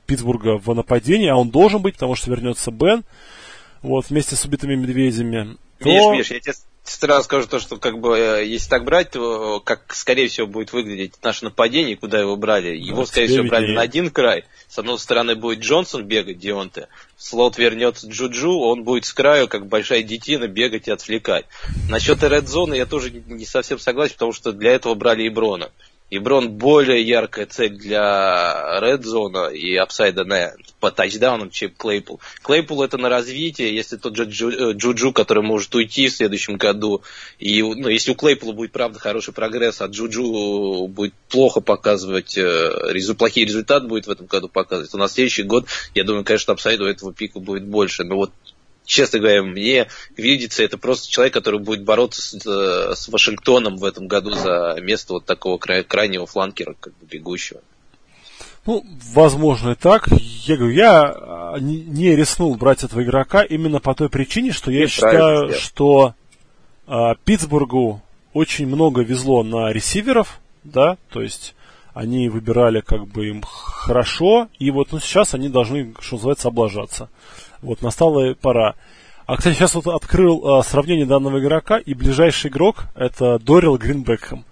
B: Питтсбурга в нападении, а он должен быть, потому что вернется Бен, вот, вместе с убитыми медведями. то-
D: Миш, Миш, я тебе сразу скажу то, что как бы э, если так брать, то э, как скорее всего будет выглядеть наше нападение, куда его брали. Его,
B: Ну,
D: скорее всего, брали на один край. С одной стороны будет Джонсон бегать, Дионте. Слот вернется Джуджу, он будет с краю, как большая детина, бегать и отвлекать. Насчет Red Zone я тоже не- совсем согласен, потому что для этого брали Иброна. Иброн более яркая цель для Red Zone и апсайда на, по тачдаунам, чем Клейпул. Клейпул это на развитие, если тот же э, Джуджу, который может уйти в следующем году, и ну, если у Клейпула будет, правда, хороший прогресс, а Джуджу будет плохо показывать, э, резу- плохие результаты будет в этом году показывать, то на следующий год, я думаю, конечно, апсайда у этого пика будет больше. Но вот честно говоря, мне видится, это просто человек, который будет бороться с, э, с Вашингтоном в этом году за место вот такого край- крайнего фланкера, как бы бегущего.
B: Ну, возможно и так. Я говорю, я а, не, рискнул брать этого игрока именно по той причине, что я
D: правильно
B: считаю,
D: сделал.
B: что а, Питтсбургу очень много везло на ресиверов, да, то есть они выбирали как бы им хорошо, и вот ну, сейчас они должны, что называется, облажаться. Вот, настала пора. А, кстати, сейчас вот открыл а, сравнение данного игрока, и ближайший игрок это Дорил Гринбекхэм.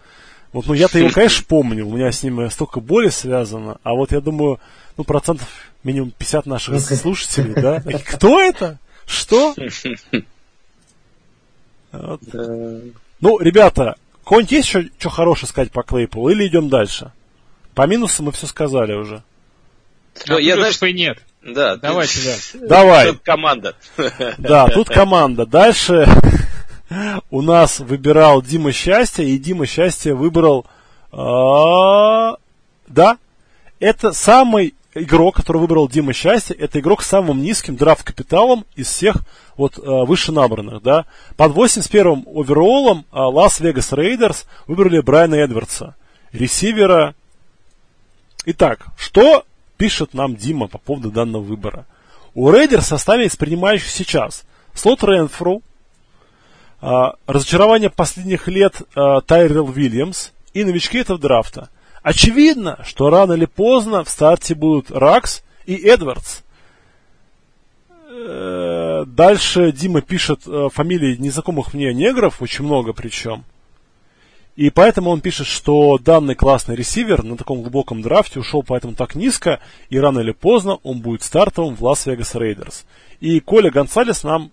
B: Вот, ну я-то его, конечно, помню, у меня с ним столько боли связано, а вот я думаю, ну, процентов минимум 50 наших слушателей, да? Кто это? Что? Вот. Ну, ребята, кого-нибудь есть еще что хорошее сказать по Клейпулу, или идем дальше? По минусам мы все сказали уже.
D: Ну,
E: А
D: я, знаешь,
E: и нет.
D: Да,
E: Давайте, да.
B: Давай.
D: Тут команда.
B: Да, тут команда. Дальше у нас выбирал Дима Счастье, и Дима Счастье выбрал... а, Да, это самый игрок, который выбрал Дима Счастье, это игрок с самым низким драфт-капиталом из всех вот а, выше набранных, да. Под 81-м овероллом Лас-Вегас Рейдерс выбрали Брайана Эдвардса, ресивера. Итак, что пишет нам Дима по поводу данного выбора? У Рейдерс в составе из принимающих сейчас Слот Ренфру, а, разочарование последних лет а, Тайрел Уильямс и новички этого драфта. Очевидно, что рано или поздно в старте будут Раггс и Эдвардс. Э, Дальше Дима пишет э, фамилии незнакомых мне негров, очень много причем. И поэтому он пишет, что данный классный ресивер на таком глубоком драфте ушел поэтому так низко, и рано или поздно он будет стартовым в Лас-Вегас Рейдерс. И Коля Гонсалес нам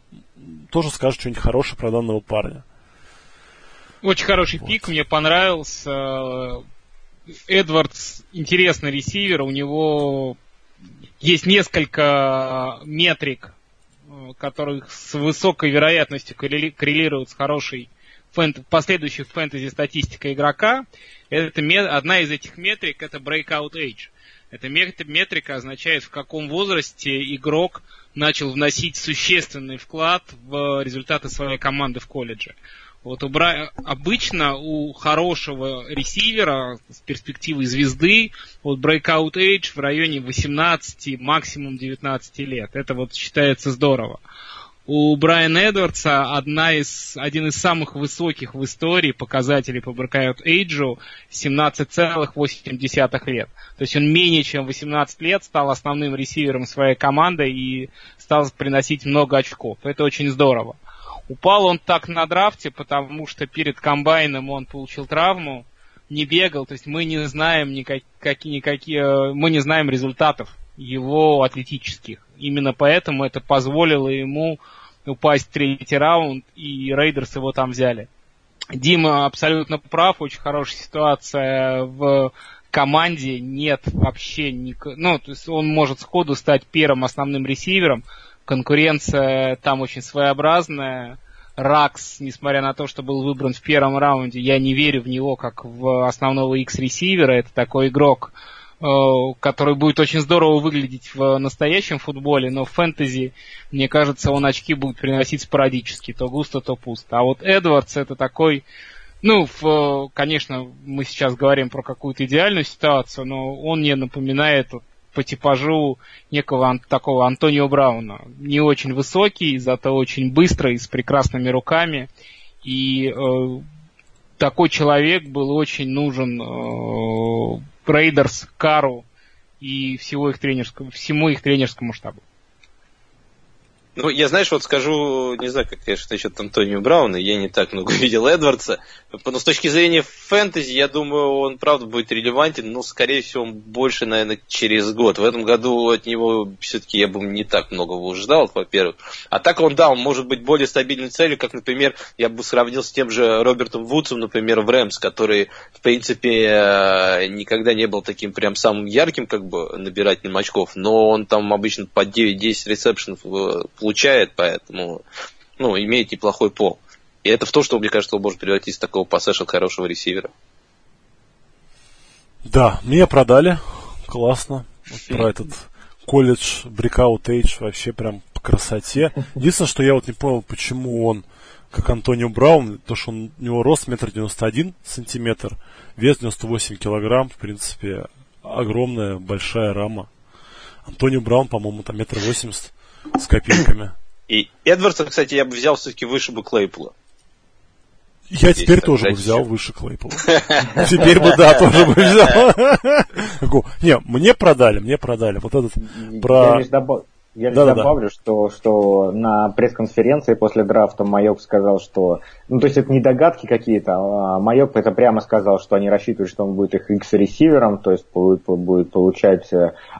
B: тоже скажет что-нибудь хорошее про данного парня.
E: Очень хороший пик, мне понравился. Эдвардс интересный ресивер, у него есть несколько метрик, э, которых с высокой вероятностью коррели- коррелируют с хорошей фэнт- последующей фэнтези статистикой игрока. Это ме- одна из этих метрик это breakout age. Эта мет- метрика означает, в каком возрасте игрок начал вносить существенный вклад в результаты своей команды в колледже. Вот у Бра... обычно у хорошего ресивера с перспективой звезды вот breakout age в районе 18, максимум 19 лет. Это вот считается здорово. У Брайана Эдвардса одна из, один из самых высоких в истории показателей по breakout age 17,8 лет. То есть он менее чем 18 лет стал основным ресивером своей команды и стал приносить много очков. Это очень здорово. Упал он так на драфте, потому что перед комбайном он получил травму, не бегал, то есть мы не знаем никак, никакие, э, мы не знаем результатов его атлетических. Именно поэтому это позволило ему упасть в третий раунд, и Рейдерс его там взяли. Дима абсолютно прав, очень хорошая ситуация в команде, нет вообще ник... ну, то есть он может сходу стать первым основным ресивером, конкуренция там очень своеобразная. Ракс, несмотря на то, что был выбран в первом раунде, я не верю в него как в основного X-ресивера. Это такой игрок, который будет очень здорово выглядеть в настоящем футболе, но в фэнтези, мне кажется, он очки будет приносить спорадически, то густо, то пусто. А вот Эдвардс это такой, ну, в, конечно, мы сейчас говорим про какую-то идеальную ситуацию, но он мне напоминает по типажу некого такого Антонио Брауна. Не очень высокий, зато очень быстрый, с прекрасными руками. И э, такой человек был очень нужен э, Рейдерс, Кару и всего их тренерскому, всему их тренерскому штабу.
D: Ну, я, знаешь, вот скажу, не знаю, как, конечно, насчет Антонио Брауна, я не так много видел Эдвардса, но с точки зрения фэнтези, я думаю, он, правда, будет релевантен, но, скорее всего, он больше, наверное, через год. В этом году от него все-таки я бы не так многого ждал, во-первых. А так он, да, он может быть более стабильной целью, как, например, я бы сравнил с тем же Робертом Вудсом, например, в Рэмс, который, в принципе, э, никогда не был таким прям самым ярким, как бы, набирательным очков, но он там обычно по 9-10 ресепшенов э, получает, поэтому ну, имеет неплохой пол. И это в то, что, мне кажется, он может превратиться в такого пассажа хорошего ресивера.
B: Да, меня продали. Классно. Про этот колледж Breakout Age вообще прям по красоте. Единственное, что я вот не понял, почему он как Антонио Браун, то, что он, у него рост метр девяносто один сантиметр, вес 98 килограмм, в принципе, огромная, большая рама. Антонио Браун, по-моему, там метр восемьдесят с копейками.
D: И Эдвардса, кстати, я бы взял все-таки выше бы Клейпула.
B: Я Здесь теперь тоже бы взял еще. выше Клейпула. Теперь бы, да, тоже бы взял. Не, мне продали, мне продали. Вот этот про...
C: Я лишь да, добавлю, да. Что, что на пресс-конференции после драфта Майок сказал, что... Ну, то есть это не догадки какие-то, а Майок это прямо сказал, что они рассчитывают, что он будет их X-ресивером, то есть будет, будет получать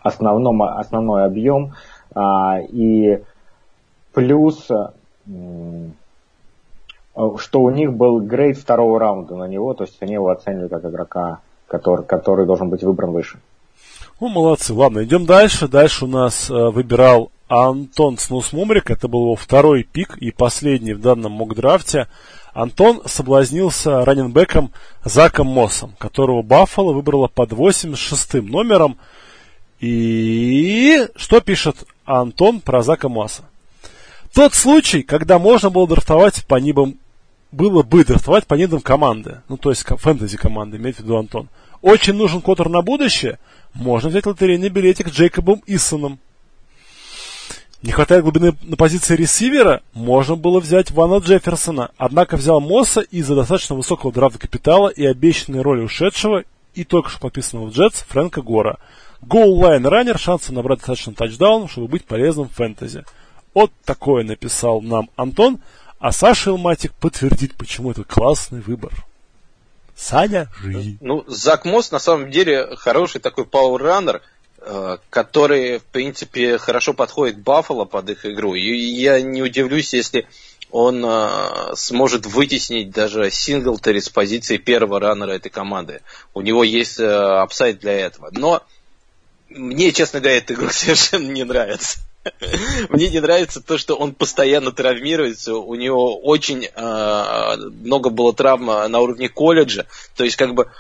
C: основном, основной объем. И плюс, что у них был грейд второго раунда на него, то есть они его оценивали как игрока, который, который должен быть выбран выше.
B: Ну, молодцы. Ладно, идем дальше. Дальше у нас э, выбирал Антон Снусмумрик. Это был его второй пик и последний в данном мокдрафте. Антон соблазнился раненбеком Заком Моссом, которого Баффало выбрала под 86 номером. И что пишет Антон про Зака Масса? Тот случай, когда можно было драфтовать по нибам, было бы драфтовать по нидам команды, ну то есть фэнтези команды, имеет в виду Антон. Очень нужен квотер на будущее, можно взять лотерейный билетик Джейкоба Исона. Не хватает глубины на позиции ресивера, можно было взять Вана Джефферсона, однако взял Мосса из-за достаточно высокого драфт-капитала и обещанной роли ушедшего и только что подписанного в Джетс Фрэнка Гора – Goal-line раннер, шансы набрать достаточно тачдаун, чтобы быть полезным в фэнтези. Вот такое написал нам Антон, а Саша Илматик подтвердит, почему это классный выбор. Саня, живи.
D: Ну, Зак Мосс на самом деле хороший такой пауэр-раннер, который, в принципе, хорошо подходит Баффало под их игру. И я не удивлюсь, если он э, сможет вытеснить даже Синглтери с позиции первого раннера этой команды. У него есть э, для этого. Но мне, честно говоря, эта игра совершенно не нравится. Мне не нравится то, что он постоянно травмируется. У него очень э, много было травм на уровне колледжа. То есть, как бы,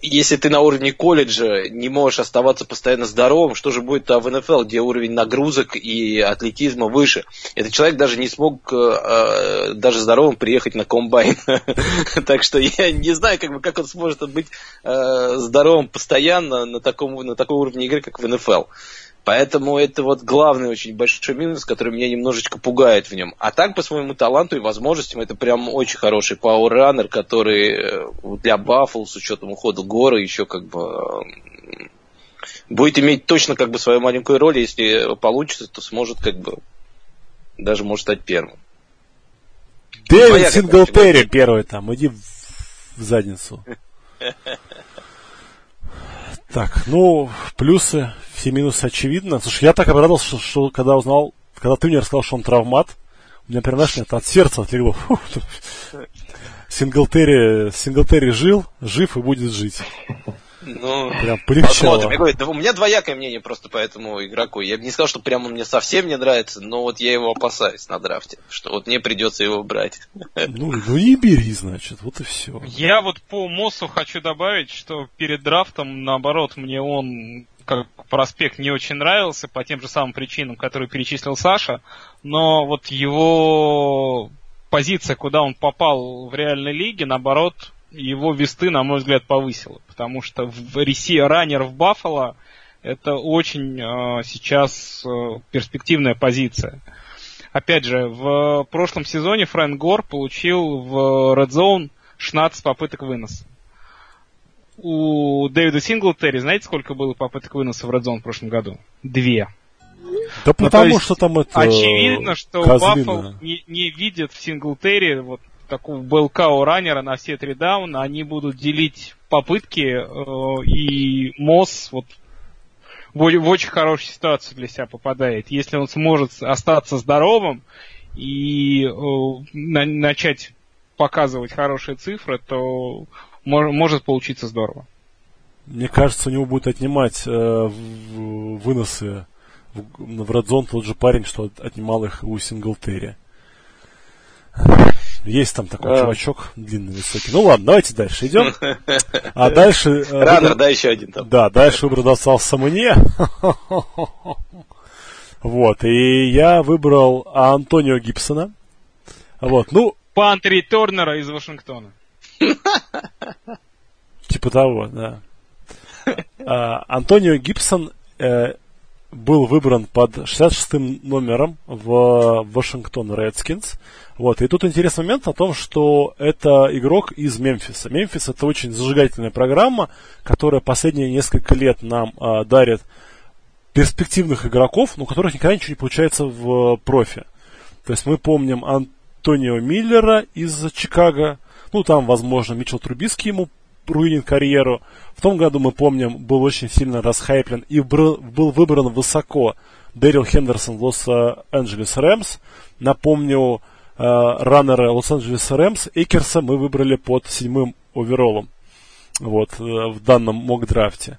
D: если ты на уровне колледжа не можешь оставаться постоянно здоровым, что же будет в НФЛ, где уровень нагрузок и атлетизма выше? Этот человек даже не смог э, даже здоровым приехать на комбайн. так что я не знаю, как, он сможет быть э, здоровым постоянно на таком уровне игры, как в НФЛ. Поэтому это вот главный очень большой минус, который меня немножечко пугает в нем. А так, по своему таланту и возможностям, это прям очень хороший пауэрраннер, который э, для Баффл, с учетом ухода Гора, еще как бы будет иметь точно как бы свою маленькую роль, если получится, то сможет как бы даже может стать первым.
B: Дэвид Синглтери первый там, иди в задницу. Так, ну, плюсы, все минусы очевидно. Слушай, я так обрадовался, что, что когда узнал, когда ты мне рассказал, что он травмат, у меня прям, знаешь, это от сердца отлегло. Синглтери, Синглтери жил, жив и будет жить.
D: Ну,
B: прям полегчало.
D: Вот, да, у меня двоякое мнение просто по этому игроку. Я бы не сказал, что прям он мне совсем не нравится, но вот я его опасаюсь на драфте, что вот мне придется его брать.
B: Ну, ну и бери, значит, вот и все.
E: Я вот по Моссу хочу добавить, что перед драфтом, наоборот, мне он как проспект не очень нравился по тем же самым причинам, которые перечислил Саша, но вот его позиция, куда он попал в реальной лиге, наоборот, его весты, на мой взгляд, повысило. Потому что в реси раннер в Баффало это очень э, сейчас э, перспективная позиция. Опять же, в прошлом сезоне Фрэнк Гор получил в Red Zone 16 попыток выноса. У Дэвида Синглтери, знаете, сколько было попыток выноса в Red Zone в прошлом году? Две.
B: Да ну, потому что там это...
E: Очевидно, что Баффал не, не видит в Синглтери вот такого БЛК раннера на все три дауна, они будут делить попытки, э, и МОС вот в, очень хорошую ситуацию для себя попадает. Если он сможет остаться здоровым и э, на, начать показывать хорошие цифры, то мож, может получиться здорово.
B: Мне кажется, у него будет отнимать э, выносы в, в Редзон тот же парень, что отнимал их у Синглтери. Есть там такой а. чувачок длинный, высокий. Ну ладно, давайте дальше идем. А дальше...
D: Э, Раннер, да, еще один там.
B: Да, дальше выбор достался мне. Вот, и я выбрал Антонио Гибсона. Вот, ну...
E: Пантри Торнера из Вашингтона.
B: Типа того, да. А, Антонио Гибсон э, был выбран под 66-м номером в Вашингтон Редскинс. Вот. И тут интересный момент о том, что это игрок из Мемфиса. Мемфис это очень зажигательная программа, которая последние несколько лет нам э, дарит перспективных игроков, но у которых никогда ничего не получается в профи. То есть мы помним Антонио Миллера из Чикаго, ну там, возможно, Митчел Трубиский ему руинит карьеру. В том году, мы помним, был очень сильно расхайплен и был, выбран высоко Дэрил Хендерсон Лос-Анджелес Рэмс. Напомню, э, раннера Лос-Анджелес Рэмс Экерса мы выбрали под седьмым оверолом вот, э, в данном мок-драфте.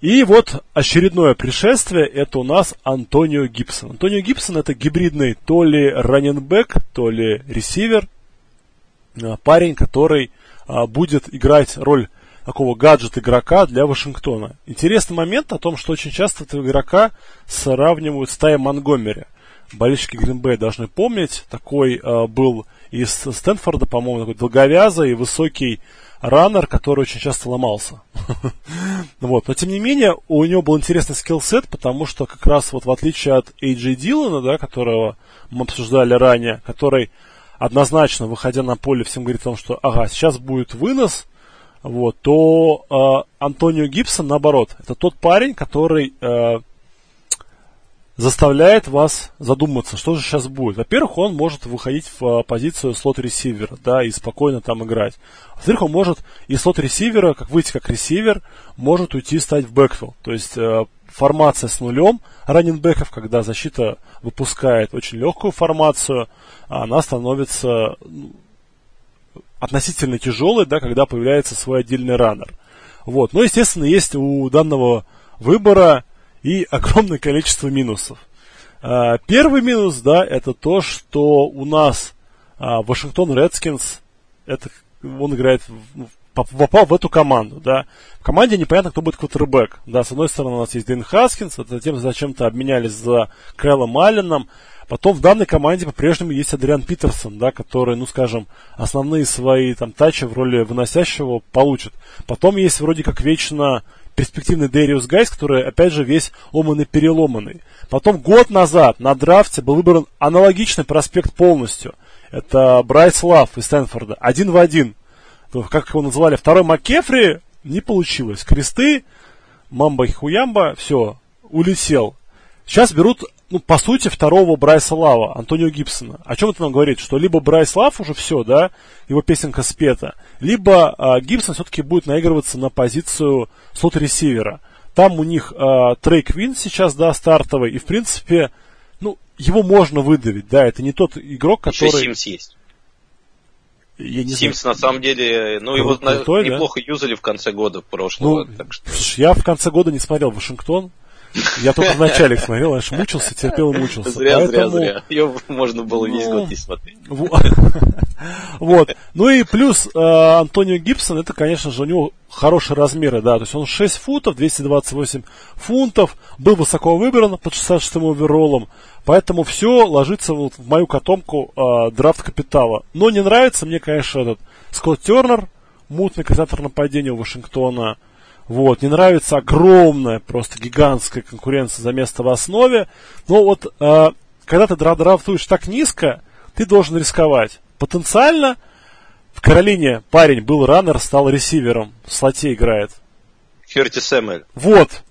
B: И вот очередное пришествие, это у нас Антонио Гибсон. Антонио Гибсон это гибридный то ли раненбэк, то ли ресивер. Э, парень, который будет играть роль такого гаджет игрока для Вашингтона. Интересный момент о том, что очень часто этого игрока сравнивают с Тайем Монгомери. Болельщики Гринбея должны помнить, такой э, был из Стэнфорда, по-моему, такой долговязый и высокий раннер, который очень часто ломался. вот. Но тем не менее, у него был интересный скилл-сет, потому что как раз вот в отличие от AJ Дилана, да, которого мы обсуждали ранее, который однозначно, выходя на поле, всем говорит о том, что ага, сейчас будет вынос, вот, то э, Антонио Гибсон, наоборот, это тот парень, который э, заставляет вас задуматься, что же сейчас будет. Во-первых, он может выходить в э, позицию слот-ресивера, да, и спокойно там играть. Во-вторых, он может из слот-ресивера, как выйти как ресивер, может уйти стать в бэкфилд. То есть э, формация с нулем раннинбеков, когда защита выпускает очень легкую формацию, она становится ну, относительно тяжелой, да, когда появляется свой отдельный раннер. Вот. Но, естественно, есть у данного выбора и огромное количество минусов. А, первый минус, да, это то, что у нас а, Вашингтон Редскинс, это он играет в, попал в эту команду, да. В команде непонятно, кто будет квотербек. Да, с одной стороны у нас есть Дэн Хаскинс, а затем зачем-то обменялись за Кайлом Алленом. Потом в данной команде по-прежнему есть Адриан Питерсон, да, который, ну скажем, основные свои там тачи в роли выносящего получит. Потом есть вроде как вечно перспективный Дэриус Гайс, который, опять же, весь ломанный переломанный. Потом год назад на драфте был выбран аналогичный проспект полностью. Это Брайс Лав из Стэнфорда. Один в один. Как его называли? Второй Маккефри не получилось. Кресты, Мамба и Хуямба, все, улетел. Сейчас берут, ну, по сути, второго Брайса Лава, Антонио Гибсона. О чем это нам говорит? Что либо Брайс Лав уже все, да, его песенка спета, либо а, Гибсон все-таки будет наигрываться на позицию слот-ресивера. Там у них а, Трей Квин сейчас, да, стартовый, и, в принципе, ну, его можно выдавить, да, это не тот игрок, который... Еще
D: Симс есть.
B: Я не
D: Симс знаю. на самом деле, ну его крутой, неплохо да? юзали в конце года прошлого.
B: Ну, так что... Я в конце года не смотрел Вашингтон. Я только в начале смотрел, аж мучился, терпел и мучился.
D: Зря, Поэтому... зря, зря. Ее можно было весь ну... год не смотреть.
B: Вот. Ну и плюс э, Антонио Гибсон, это, конечно же, у него хорошие размеры, да, то есть он 6 футов, 228 фунтов, был высоко выбран под 66-м овероллом, поэтому все ложится вот в мою котомку э, драфт капитала. Но не нравится мне, конечно, этот Скотт Тернер, мутный координатор нападения у Вашингтона, вот, не нравится огромная, просто гигантская конкуренция за место в основе. Но вот, э, когда ты драфтуешь так низко, ты должен рисковать. Потенциально в Каролине парень был раннер, стал ресивером, в слоте играет.
D: Кюрти Сэмэль.
B: Вот.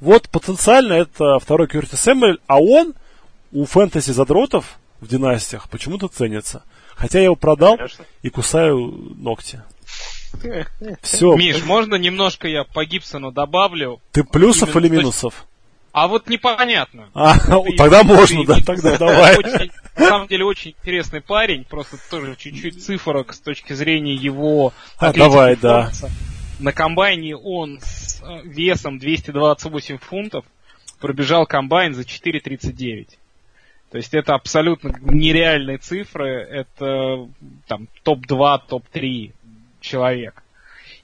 B: Вот потенциально это второй Кюрти Сэмэль, а он у фэнтези задротов в династиях почему-то ценится. Хотя я его продал Конечно. и кусаю ногти.
E: Все. Миш, можно немножко я по Гибсону добавлю?
B: Ты плюсов или минусов?
E: А вот непонятно.
B: А, тогда можно, да, тогда давай. Очень,
E: на самом деле очень интересный парень, просто тоже чуть-чуть цифрок с точки зрения его
B: а, давай, да.
E: На комбайне он с э, весом 228 фунтов пробежал комбайн за 4.39. То есть это абсолютно нереальные цифры, это там топ-2, топ-3 человек.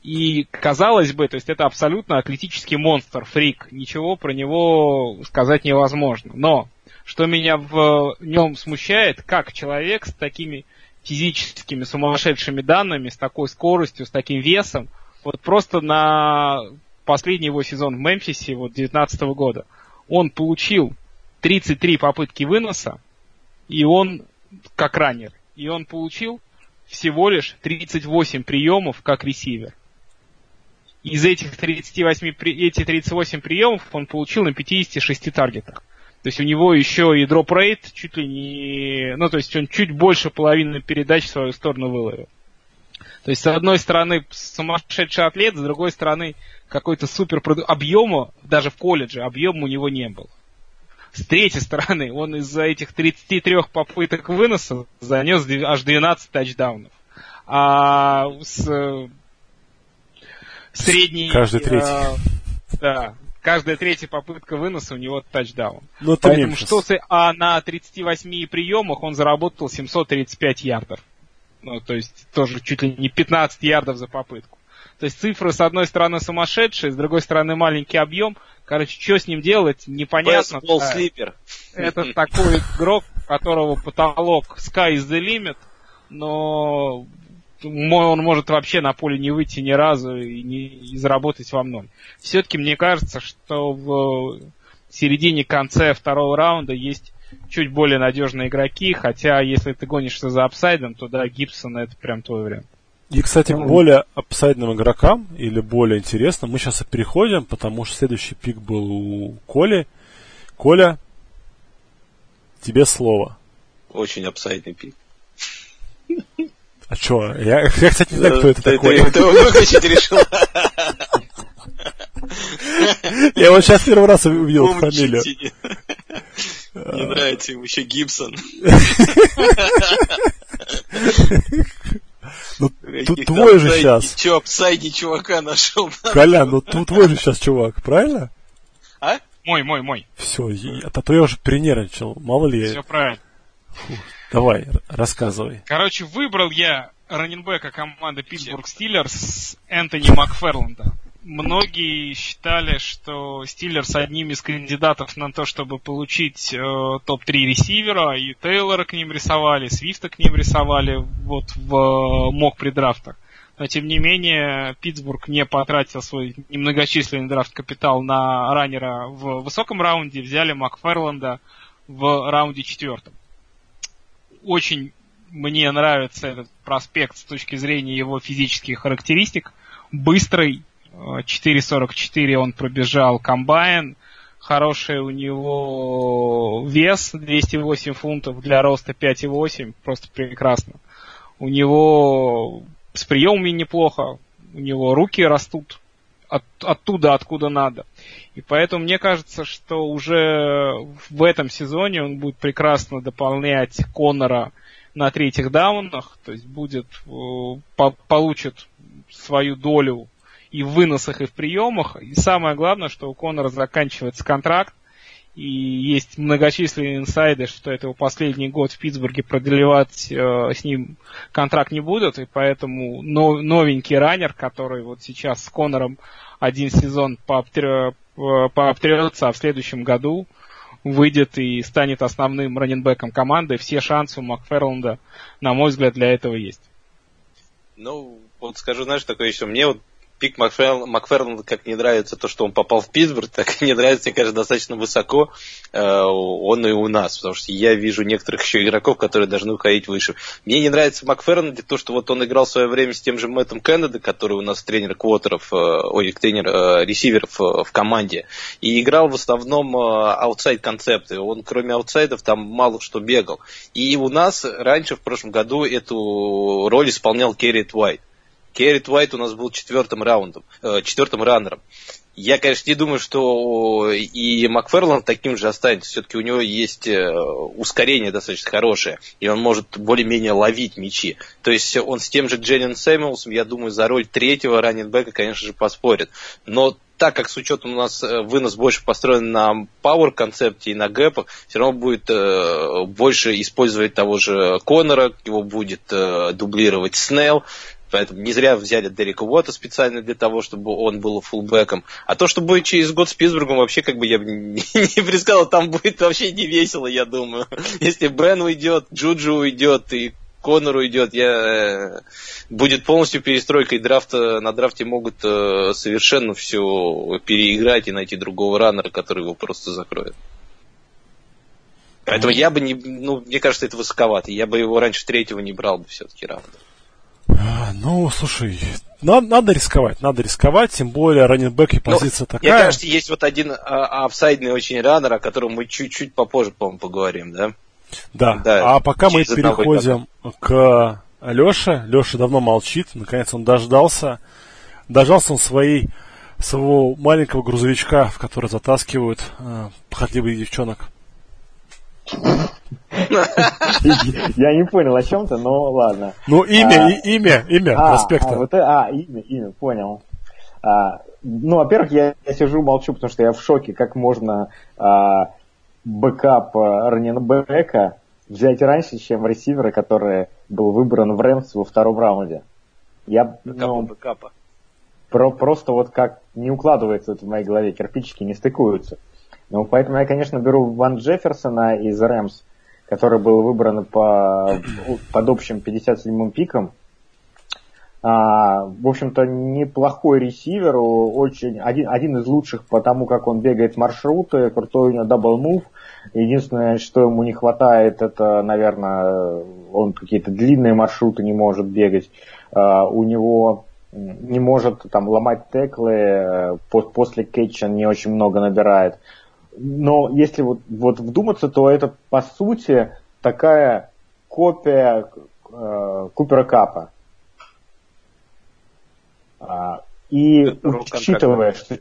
E: И казалось бы, то есть это абсолютно атлетический монстр, фрик. Ничего про него сказать невозможно. Но что меня в нем смущает, как человек с такими физическими сумасшедшими данными, с такой скоростью, с таким весом, вот просто на последний его сезон в Мемфисе, вот 19 года, он получил 33 попытки выноса, и он, как раннер, и он получил всего лишь 38 приемов как ресивер. Из этих 38, эти 38 приемов он получил на 56 таргетах. То есть у него еще и дроп рейт чуть ли не... Ну, то есть он чуть больше половины передач в свою сторону выловил. То есть, с одной стороны, сумасшедший атлет, с другой стороны, какой-то супер объема, даже в колледже, объема у него не было. С третьей стороны, он из-за этих 33 попыток выноса занес аж 12 тачдаунов. А с э, средний...
B: Каждый третий. Э,
E: да, каждая третья попытка выноса у него тачдаун. Ну, Поэтому что с... А на 38 приемах он заработал 735 ярдов. Ну, то есть тоже чуть ли не 15 ярдов за попытку. То есть цифры с одной стороны сумасшедшие, с другой стороны маленький объем. Короче, что с ним делать, непонятно.
D: Best слипер.
E: Это такой игрок, у которого потолок sky is the limit, но он может вообще на поле не выйти ни разу и, не, и заработать во многом. Все-таки мне кажется, что в середине-конце второго раунда есть чуть более надежные игроки, хотя если ты гонишься за апсайдом, то да, Гибсон это прям твой вариант.
B: И, кстати, ну, более апсайдным игрокам или более интересным мы сейчас и переходим, потому что следующий пик был у Коли. Коля, тебе слово.
D: Очень апсайдный пик.
B: А чё? Я, я кстати, не знаю, кто это такой.
D: Ты его выключить решил.
B: Я вот сейчас первый раз увидел фамилию.
D: Не нравится ему еще Гибсон.
B: Ну, твой же сейчас.
D: Че, апсайди чувака нашел.
B: Колян, ну твой же сейчас чувак, правильно?
D: А?
E: Мой, мой, мой.
B: Все, а то я уже перенервничал, мало ли.
E: Все правильно.
B: Давай, рассказывай.
E: Короче, выбрал я раненбека команды Питтсбург Стиллерс Энтони Макферланда. Многие считали, что Стиллерс одним из кандидатов на то, чтобы получить э, топ-3 ресивера, и Тейлора к ним рисовали, Свифта к ним рисовали вот в э, мок предрафтах. Но тем не менее, Питтсбург не потратил свой немногочисленный драфт-капитал на раннера в высоком раунде, взяли Макферланда в раунде четвертом. Очень мне нравится этот проспект с точки зрения его физических характеристик. Быстрый, 4.44 он пробежал комбайн, хороший у него вес 208 фунтов для роста 5,8, просто прекрасно. У него с приемами неплохо, у него руки растут от, оттуда, откуда надо. И поэтому мне кажется, что уже в этом сезоне он будет прекрасно дополнять Коннора на третьих даунах, то есть будет, э, по, получит свою долю и в выносах, и в приемах. И самое главное, что у Коннора заканчивается контракт, и есть многочисленные инсайды, что это его последний год в Питтсбурге продлевать э, с ним контракт не будут, и поэтому но, новенький раннер, который вот сейчас с Коннором один сезон пообтрется, а в следующем году выйдет и станет основным раненбеком команды, все шансы у Макферланда, на мой взгляд, для этого есть.
D: Ну, вот скажу, знаешь, такое еще, мне вот пик Макферланда как не нравится то, что он попал в Питтсбург, так и не нравится, мне кажется, достаточно высоко э, он и у нас, потому что я вижу некоторых еще игроков, которые должны уходить выше. Мне не нравится в Макферланде то, что вот он играл в свое время с тем же Мэттом Кеннеди, который у нас тренер квотеров, э, ой, тренер э, ресиверов э, в команде, и играл в основном э, outside концепты. Он кроме аутсайдов там мало что бегал. И у нас раньше в прошлом году эту роль исполнял Керрит Уайт. Керрит Уайт у нас был четвертым раундом, э, четвертым раннером. Я, конечно, не думаю, что и Макферланд таким же останется. Все-таки у него есть э, ускорение достаточно хорошее, и он может более-менее ловить мячи. То есть он с тем же Джейлен Сэмюэлсом, я думаю, за роль третьего раннинбека, конечно же, поспорит. Но так как с учетом у нас э, вынос больше построен на Power концепте и на гэпах, все равно будет э, больше использовать того же Конора, его будет э, дублировать Снелл, Поэтому не зря взяли Дерека Уотта специально для того, чтобы он был фулбеком. А то, что будет через год с Питтсбургом, вообще как бы я бы не, не предсказал, там будет вообще не весело, я думаю. Если Бен уйдет, Джуджу уйдет и Коннор уйдет, я... будет полностью перестройка и драфта, на драфте могут э, совершенно все переиграть и найти другого раннера, который его просто закроет. Поэтому я бы не, ну, мне кажется, это высоковато. Я бы его раньше третьего не брал бы все-таки раунда.
B: А, ну, слушай, надо, надо рисковать, надо рисковать, тем более раненбэк и ну, позиция ну, такая.
D: Мне кажется, есть вот один а, офсайдный очень раннер, о котором мы чуть-чуть попозже, по-моему, поговорим, да?
B: Да, да а пока мы переходим к Леше. Леша давно молчит, наконец он дождался. Дождался он своей, своего маленького грузовичка, в который затаскивают э, похотливых девчонок.
C: Я не понял о чем-то, но ладно.
B: Ну, имя, а, имя, имя а, проспекта.
C: А, вот, а, имя, имя, понял. Ну, во-первых, я, сижу, молчу, потому что я в шоке, как можно backup а, раннинбека взять раньше, чем ресивера, который был выбран в Рэмс во втором раунде. Я, ну, бэкапа. Про, просто вот как не укладывается это в моей голове, кирпичики не стыкуются. Ну, поэтому я, конечно, беру Ван Джефферсона из Рэмс, который был выбран по, под общим 57-м пиком. А, в общем-то, неплохой ресивер, очень, один, один из лучших по тому, как он бегает маршруты, крутой у него double move. Единственное, что ему не хватает, это, наверное, он какие-то длинные маршруты не может бегать. А, у него не может там ломать теклы, э, после кетча не очень много набирает но если вот, вот вдуматься, то это по сути такая копия э, Купера Капа. А, и учитывая, что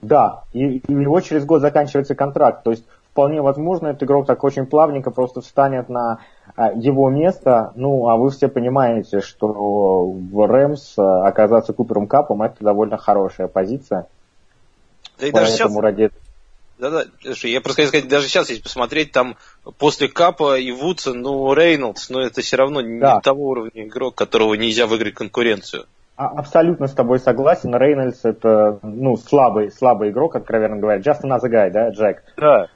C: да, и, и у него через год заканчивается контракт, то есть вполне возможно, этот игрок так очень плавненько просто встанет на а, его место. Ну, а вы все понимаете, что в Рэмс а, оказаться Купером Капом это довольно хорошая позиция. Да и Поэтому даже сейчас... ради
D: Да-да, я просто хотел сказать, даже сейчас, если посмотреть, там после Капа и Вудса, ну, Рейнольдс, но это все равно да. не того уровня игрок, которого нельзя выиграть конкуренцию.
C: А, абсолютно с тобой согласен. Рейнольдс это, ну, слабый, слабый игрок, откровенно говоря. Just another guy, да, Джек?
D: Да.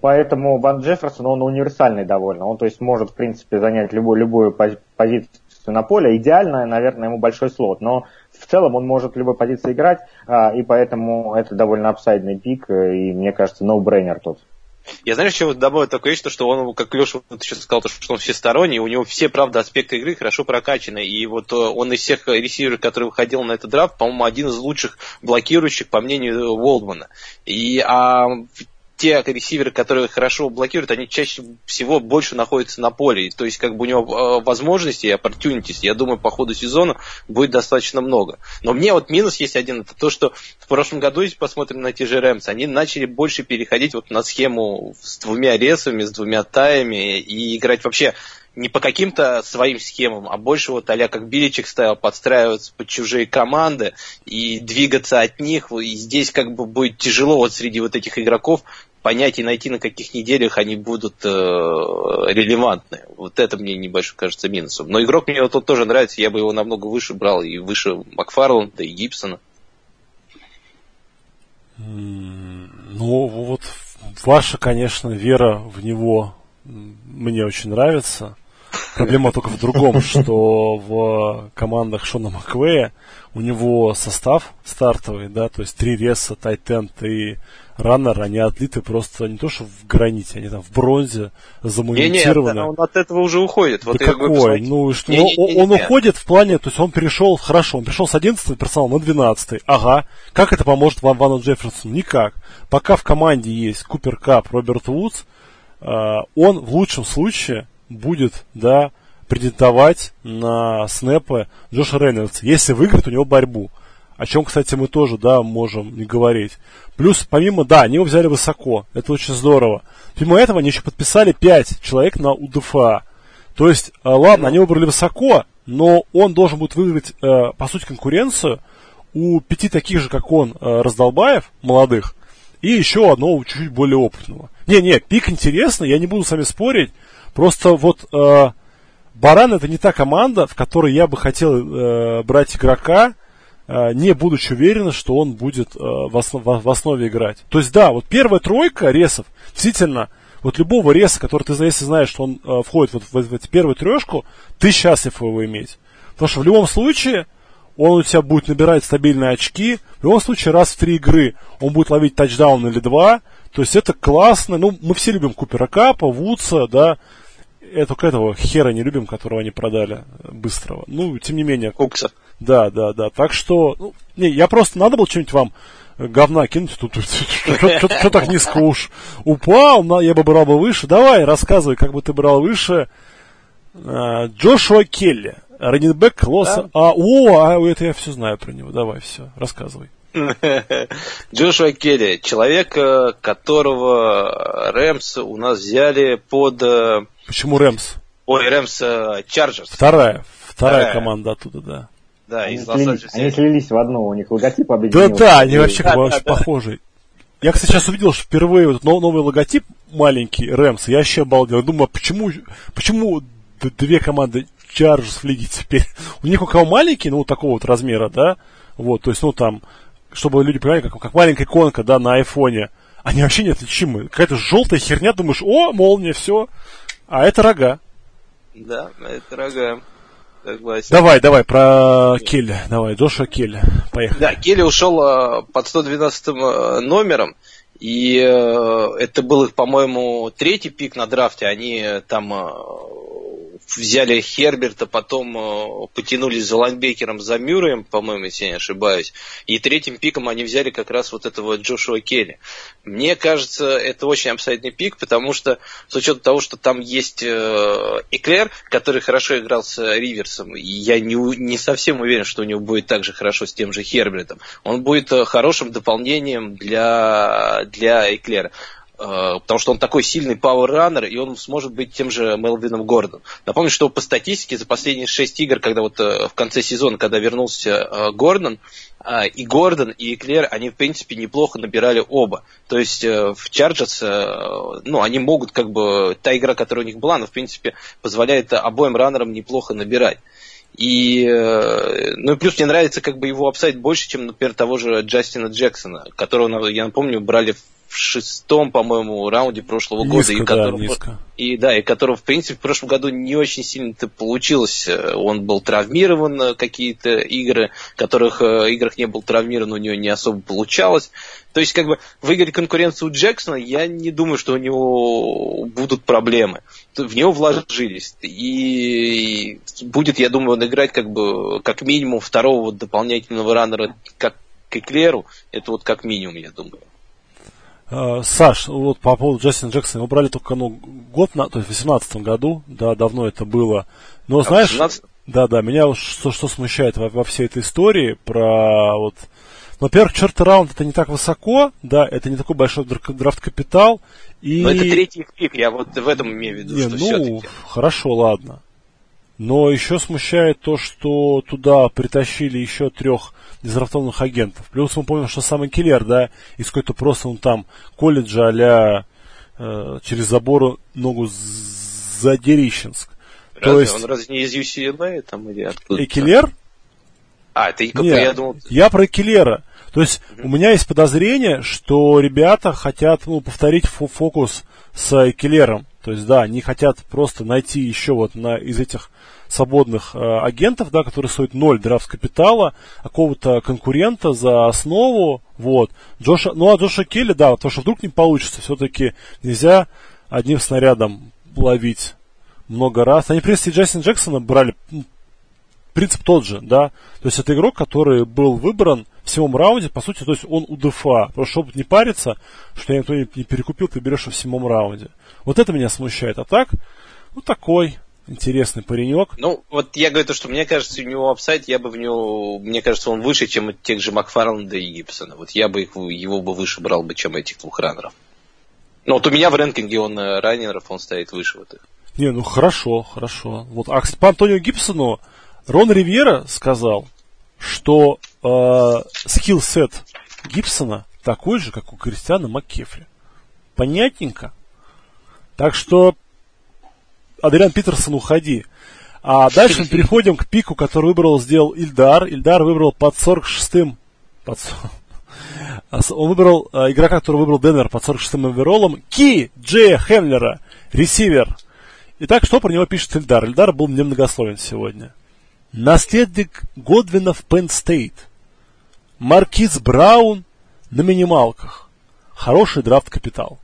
C: Поэтому Ван Джефферсон, он универсальный довольно. Он, то есть, может, в принципе, занять любую, любую позицию на поле. Идеально, наверное, ему большой слот. Но в целом он может в любой позиции играть, а, и поэтому это довольно апсайдный пик, и мне кажется, no-brainer тут.
D: Я знаю, еще добавил такое вещь, что он, как Леша вот сейчас сказал, что он всесторонний, у него все, правда, аспекты игры хорошо прокачаны. И вот э, он из всех ресиверов, который выходил на этот драфт, по-моему, один из лучших блокирующих, по мнению Уолдмана. И а те ресиверы, которые хорошо блокируют, они чаще всего больше находятся на поле. То есть, как бы у него э, возможностей и opportunities, я думаю, по ходу сезона будет достаточно много. Но мне вот минус есть один, это то, что в прошлом году, если посмотрим на те же Рэмс, они начали больше переходить вот на схему с двумя ресами, с двумя таями и играть вообще не по каким-то своим схемам, а больше вот а как Биличек ставил, подстраиваться под чужие команды и двигаться от них. И здесь как бы будет тяжело вот среди вот этих игроков понять и найти, на каких неделях они будут э, релевантны. Вот это мне небольшой кажется минусом. Но игрок мне вот тот тоже нравится, я бы его намного выше брал, и выше Макфарланда, и Гибсона.
B: Ну, вот ваша, конечно, вера в него мне очень нравится. Проблема только в другом, что в командах Шона Маквея у него состав стартовый, да, то есть три реса, тайтенд и раннер, они отлиты просто не то что в граните, они там в бронзе замонтированы. Не,
D: не, он от этого уже уходит.
B: Вот да какой? Ну, что, не, не, не, он, он уходит в плане, то есть он перешел, хорошо, он пришел с 11 персонала на 12 Ага. Как это поможет вам Вану Джефферсону? Никак. Пока в команде есть Купер Кап, Роберт Вудс, э, он в лучшем случае будет, да, претендовать на снэпы Джоша Рейнольдса, если выиграет у него борьбу. О чем, кстати, мы тоже, да, можем не говорить. Плюс, помимо, да, они его взяли высоко. Это очень здорово. Помимо этого, они еще подписали 5 человек на УДФА. То есть, э, ладно, они выбрали высоко, но он должен будет выиграть, э, по сути, конкуренцию у пяти таких же, как он, э, раздолбаев, молодых, и еще одного чуть-чуть более опытного. Не-не, пик интересный, я не буду с вами спорить. Просто вот э, Баран это не та команда, в которой я бы хотел э, брать игрока, э, не будучи уверен, что он будет э, в, основ, в основе играть. То есть, да, вот первая тройка ресов, действительно, вот любого реса, который ты, если знаешь, что он э, входит вот в, в, в эту первую трешку, ты счастлив его иметь. Потому что в любом случае он у тебя будет набирать стабильные очки. В любом случае, раз в три игры он будет ловить тачдаун или два. То есть это классно. Ну, мы все любим Купера Капа, Вудса, да. Я только этого хера не любим, которого они продали быстрого. Ну, тем не менее.
D: Кукса.
B: Да, да, да. Так что, ну, не, я просто надо было что-нибудь вам говна кинуть, тут что так низко уж упал, я бы брал бы выше. Давай, рассказывай, как бы ты брал выше. А, Джошуа Келли, раннинбэк Лоса. А, о, а это я все знаю про него. Давай, все, рассказывай.
D: Джошуа Келли, человек, э, которого Рэмс у нас взяли под... Э,
B: Почему Рэмс?
D: Ой, Рэмс э, Чарджерс.
B: Вторая, вторая, команда оттуда, да.
D: Да,
C: они, из слились, они слились в одну, у них логотип объединился.
B: Да, да, они вообще да, очень да, похожи. Я, кстати, сейчас увидел, что впервые вот новый логотип маленький, Рэмс, я вообще обалдел. Думаю, а почему, почему две команды Чарджерс в лиге теперь? У них у кого маленький, ну, вот такого вот размера, да? Вот, то есть, ну, там, чтобы люди понимали, как, как маленькая иконка, да, на айфоне. Они вообще неотличимы. Какая-то желтая херня, думаешь, о, молния, все. А это рога.
D: Да, это рога.
B: Согласен. Давай, давай, про Келли. Давай, Джоша Келли. Поехали.
D: Да, Келли ушел э, под 112 э, номером. И э, это был их, по-моему, третий пик на драфте. Они там э, взяли Херберта, потом э, потянулись за лайнбекером за Мюрреем, по-моему, если я не ошибаюсь. И третьим пиком они взяли как раз вот этого Джошуа Келли. Мне кажется, это очень абсолютный пик, потому что с учетом того, что там есть э, Эклер, который хорошо играл с Риверсом, я не, не совсем уверен, что у него будет так же хорошо с тем же Хербертом. Он будет э, хорошим дополнением для, для Эклера. Потому что он такой сильный power-runner, и он сможет быть тем же Мелвином Гордоном. Напомню, что по статистике за последние шесть игр, когда вот в конце сезона, когда вернулся Гордон, и Гордон, и Экелер, они, в принципе, неплохо набирали оба. То есть в Чарджерс, ну, они могут, как бы, та игра, которая у них была, она, в принципе, позволяет обоим раннерам неплохо набирать. И, э, ну и плюс мне нравится как бы его upside больше, чем, например, того же Джастина Джексона, которого, я напомню, брали в шестом, по-моему, раунде прошлого
B: низко,
D: года. И,
B: да,
D: которого,
B: низко.
D: и да, и которого, в принципе, в прошлом году не очень сильно-то получилось. Он был травмирован э, какие-то игры, которых э, играх не был травмирован, у него не особо получалось. То есть, как бы, выиграть конкуренцию у Джексона, я не думаю, что у него будут проблемы. В него вложились. И будет, я думаю, он играть как бы, как минимум второго дополнительного раннера, как к Эклеру. Это вот как минимум, я думаю.
B: Uh, Саш, вот по поводу Джастина Джексона, его брали только ну, год, на, то есть в 2018 году, да, давно это было. Но
D: А
B: знаешь,
D: 18?
B: да, да, меня что, что смущает во, во всей этой истории про вот во-первых, черт раунд это не так высоко, да, это не такой большой др- драфт-капитал. И...
D: Но это третий пик, я вот в этом имею в виду,
B: Не,
D: что
B: ну,
D: все-таки.
B: хорошо, ладно. Но еще смущает то, что туда притащили еще трех дезрафтованных агентов. Плюс мы помним, что самый киллер, да, из какой-то просто он там колледжа а э, через забор ногу Задерищенск.
D: Разве
B: то есть-
D: он разве не из UCLA там или откуда?
B: Экилер?
D: А, ты как
B: Не,
D: бы я думал.
B: я про Экилера. То есть у меня есть подозрение, что ребята хотят ну, повторить фо- фокус с Экилером. То есть, да, они хотят просто найти еще вот на, из этих свободных э, агентов, да, которые стоят ноль драфт капитала, какого-то конкурента за основу, вот. Джоша, ну, а Джоша Келли, да, то, что вдруг не получится, все-таки нельзя одним снарядом ловить много раз. Они, в принципе, Джастина Джексона брали ну, принцип тот же, да. То есть это игрок, который был выбран в седьмом раунде, по сути, то есть он у ДФА. Просто чтобы не париться, что никто не, не перекупил, ты берешь его в седьмом раунде. Вот это меня смущает. А так, ну такой интересный паренек.
D: Ну, вот я говорю то, что мне кажется, у него upside, я бы в него, мне кажется, он выше, чем тех же Макфарланда и Гибсона. Вот я бы их, его бы выше брал бы, чем этих двух раннеров. Ну, вот у меня в рэнкинге он э, раннеров, он стоит выше вот их.
B: Не, ну хорошо, хорошо. Вот, а кстати, по Антонио Гибсону Рон Ривера сказал, что э, skill set Гибсона такой же, как у Кристиана Маккефри. Понятненько. Так что, Адриан Питерсон, уходи. А дальше мы переходим к пику, который выбрал, сделал Ильдар. Ильдар выбрал под 46-м. Под, а он выбрал э, игрока, который выбрал Денвер под 46-м овероллом. Ки Джея Хемлера, ресивер. Итак, что про него пишет Ильдар? Ильдар был немногословен сегодня. Наследник Годвина в Пенн Стейт. Маркиз Браун на минималках. Хороший драфт-капитал.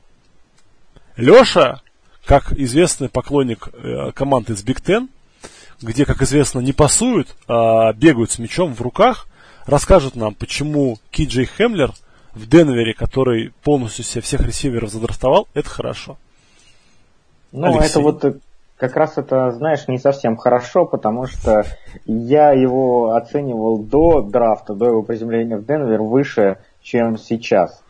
B: Леша, как известный поклонник э, команд из Big Ten, где, как известно, не пасуют, а бегают с мячом в руках, расскажет нам, почему Кей Джей Хемлер в Денвере, который полностью себе всех ресиверов задрафтовал, это хорошо.
C: Ну,
B: Алексей.
C: это вот э, как раз это, знаешь, не совсем хорошо, потому что я его оценивал до драфта, до его приземления в Денвер выше, чем сейчас.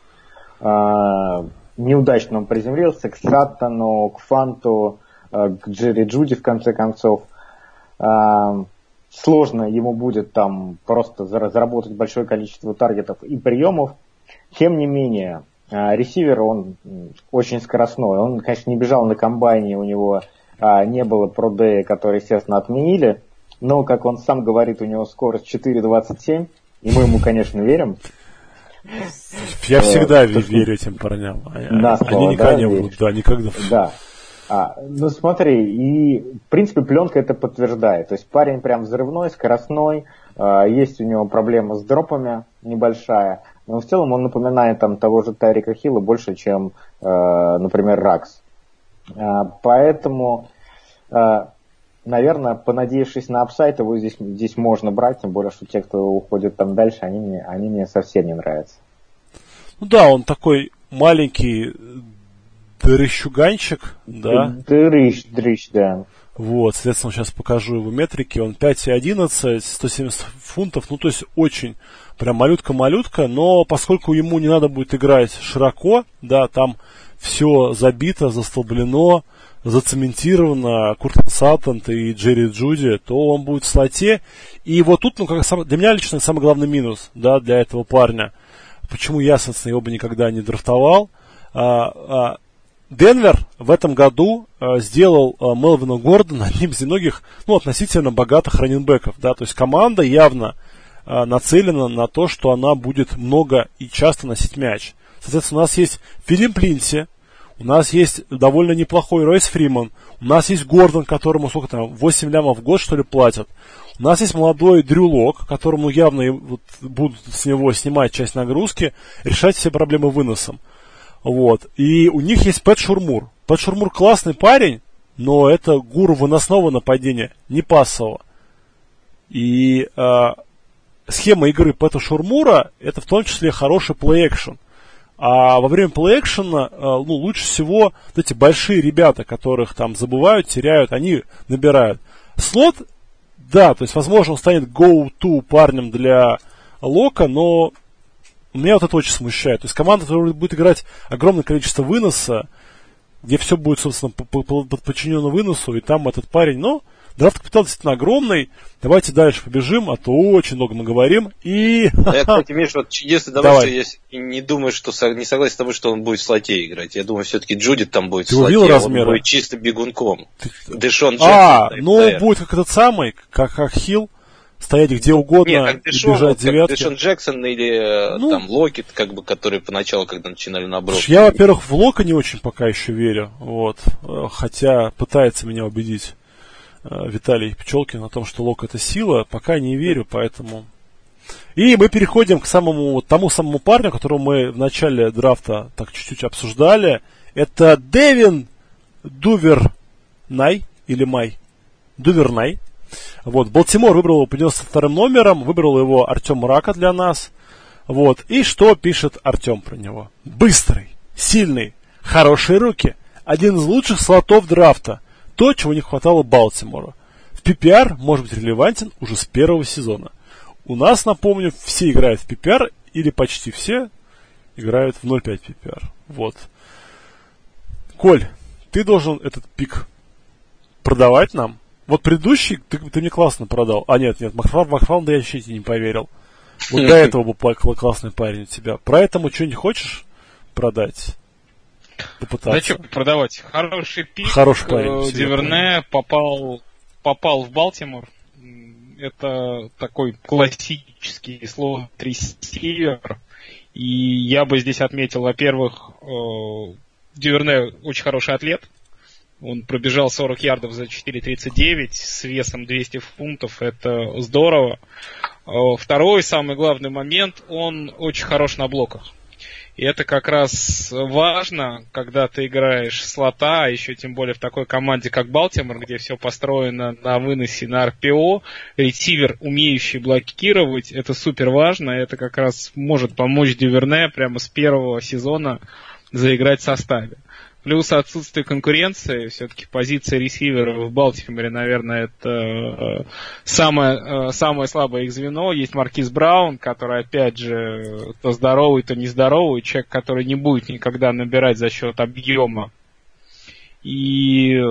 C: А, неудачно он приземлился к Саттону, к Фанту, а, к Джерри Джуди в конце концов. А, сложно ему будет там просто зара- заработать большое количество таргетов и приемов. Тем не менее, ресивер, он очень скоростной. Он, конечно, не бежал на комбайне, у него не было продея, который, естественно, отменили. Но, как он сам говорит, у него скорость 4.27, и мы ему, конечно, верим.
B: Я
C: Э,
B: всегда верю этим парням. А- Они никогда
C: да,
B: не будут, да, никогда.
C: Да. А, ну смотри, и в принципе пленка это подтверждает. То есть парень прям взрывной, скоростной, а, есть у него проблема с дропами небольшая, но в целом он напоминает там того же Тарика Хилла больше, чем, э, например, Ракс. А, поэтому, а, наверное, понадеявшись на апсайт, его здесь, здесь можно брать, тем более, что те, кто уходит там дальше, они мне, они мне совсем не нравятся.
B: Ну да, он такой маленький дрыщуганчик, да.
C: Дрыщ, дрыщ, да.
B: Вот, соответственно, сейчас покажу его метрики. Он 5,11, 170 фунтов. Ну, то есть очень прям малютка-малютка. Но поскольку ему не надо будет играть широко, да, там все забито, застолблено, зацементировано Курт Саттент и Джерри Джуди, то он будет в слоте. И вот тут, ну, как сам, для меня лично самый главный минус, да, для этого парня. Почему я, собственно, его бы никогда не драфтовал. А, а, Денвер в этом году а, сделал а, Мелвина Гордона одним из немногих, ну, относительно богатых раненбеков, да, то есть команда явно а, нацелена на то, что она будет много и часто носить мяч. Соответственно, у нас есть Филипп Линси, у нас есть довольно неплохой Ройс Фриман. У нас есть Гордон, которому сколько там, 8 лямов в год, что ли, платят. У нас есть молодой Дрю Лок, которому явно вот, будут с него снимать часть нагрузки, решать все проблемы выносом. Вот. И у них есть Пэт Шурмур. Пэт Шурмур классный парень, но это гуру выносного нападения, не пассового. И э, схема игры Пэта Шурмура это в том числе хороший плей-экшен. А во время плей-экшена, э, ну, лучше всего вот эти большие ребята, которых там забывают, теряют, они набирают. Слот, да, то есть, возможно, он станет go-to парнем для Лока, но меня вот это очень смущает. То есть команда, которая будет играть огромное количество выноса, где все будет, собственно, подчинено выносу, и там этот парень, ну, Драфт капитал действительно огромный. Давайте дальше побежим, а то очень много мы говорим. И...
D: А я, кстати, Миш, вот единственное, Давай. что я не думаю, что не согласен с тобой, что он будет в слоте играть. Я думаю, все-таки Джудит там будет
B: Ты в слоте,
D: размеры? он будет чисто бегунком.
B: Ты... Дэшон Джексон. А, ну, будет как этот самый, как, как Хилл стоять где угодно Нет, как Дэшон, и бежать девятки.
D: Дэшон Джексон или э, ну, там Локет, как бы, которые поначалу, когда начинали наброс.
B: Я, во-первых, в Лока не очень пока еще верю, вот, э, хотя пытается меня убедить. Э, Виталий Пчелкин о том, что Лок это сила, пока не верю, поэтому... И мы переходим к самому, тому самому парню, которого мы в начале драфта так чуть-чуть обсуждали. Это Девин Дувер Най или Май. Дувернай. Вот, Балтимор выбрал его по 92 номером, выбрал его Артем Рака для нас. Вот, и что пишет Артем про него? Быстрый, сильный, хорошие руки, один из лучших слотов драфта, то, чего не хватало Балтимору. В PPR может быть релевантен уже с первого сезона. У нас, напомню, все играют в PPR, или почти все играют в 0.5 PPR. Вот. Коль, ты должен этот пик продавать нам. Вот предыдущий ты, ты мне классно продал. А нет, нет, Макфарм, Макфарм, да я вообще не поверил. Вот до этого был классный парень у тебя. Про этому что-нибудь хочешь продать?
E: попытаться. Да что продавать? Хороший пик.
B: Хороший парень.
E: Э, Диверне попал, попал в Балтимор. Это такой классический слот ресивер. И я бы здесь отметил, во-первых, э, Дюверне очень хороший атлет. Он пробежал 40 ярдов за 4.39 с весом 200 фунтов. Это здорово. Э, второй, самый главный момент, он очень хорош на блоках. И это как раз важно, когда ты играешь слота, а еще тем более в такой команде, как Балтимор, где все построено на выносе на РПО, ресивер, умеющий блокировать, это супер важно, это как раз может помочь Дюверне прямо с первого сезона заиграть в составе. Плюс отсутствие конкуренции, все-таки позиция ресивера в Балтиморе, наверное, это э, самое, э, самое слабое их звено. Есть Маркиз Браун, который, опять же, то здоровый, то нездоровый, человек, который не будет никогда набирать за счет объема. И э,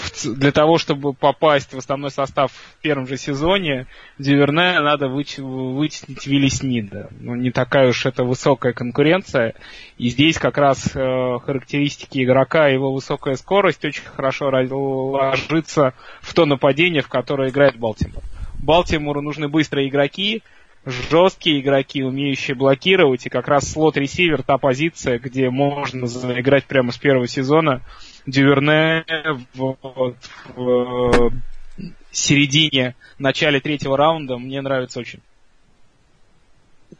E: для того, чтобы попасть в основной состав в первом же сезоне, Диверне надо вытеснить Вилли Снида. Ну, не такая уж это высокая конкуренция. И здесь как раз э, характеристики игрока его высокая скорость очень хорошо ложится в то нападение, в которое играет Балтимор. Балтимору нужны быстрые игроки, жесткие игроки, умеющие блокировать, и как раз слот-ресивер та позиция, где можно заиграть прямо с первого сезона – Дюверне в, в, в середине, начале третьего раунда мне нравится очень.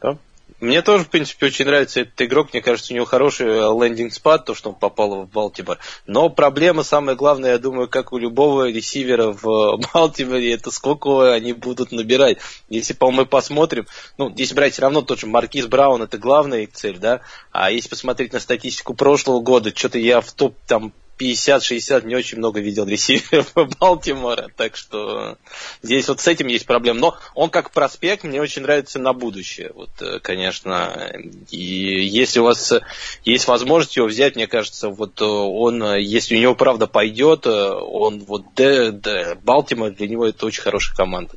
D: Да. Мне тоже, в принципе, очень нравится этот игрок. Мне кажется, у него хороший лендинг-спад, то, что он попал в Балтимор. Но проблема, самая главная, я думаю, как у любого ресивера в Балтиморе, это сколько они будут набирать. Если, по мы посмотрим, ну, здесь брать все равно тот же Маркиз Браун, это главная их цель, да. А если посмотреть на статистику прошлого года, что-то я в топ, там, 50-60 не очень много видел ресиверов Балтимора, так что здесь вот с этим есть проблема. Но он как проспект мне очень нравится на будущее, вот, э, конечно. И если у вас есть возможность его взять, мне кажется, вот он, если у него правда пойдет, он вот Д, Д, Балтимор для него это очень хорошая команда.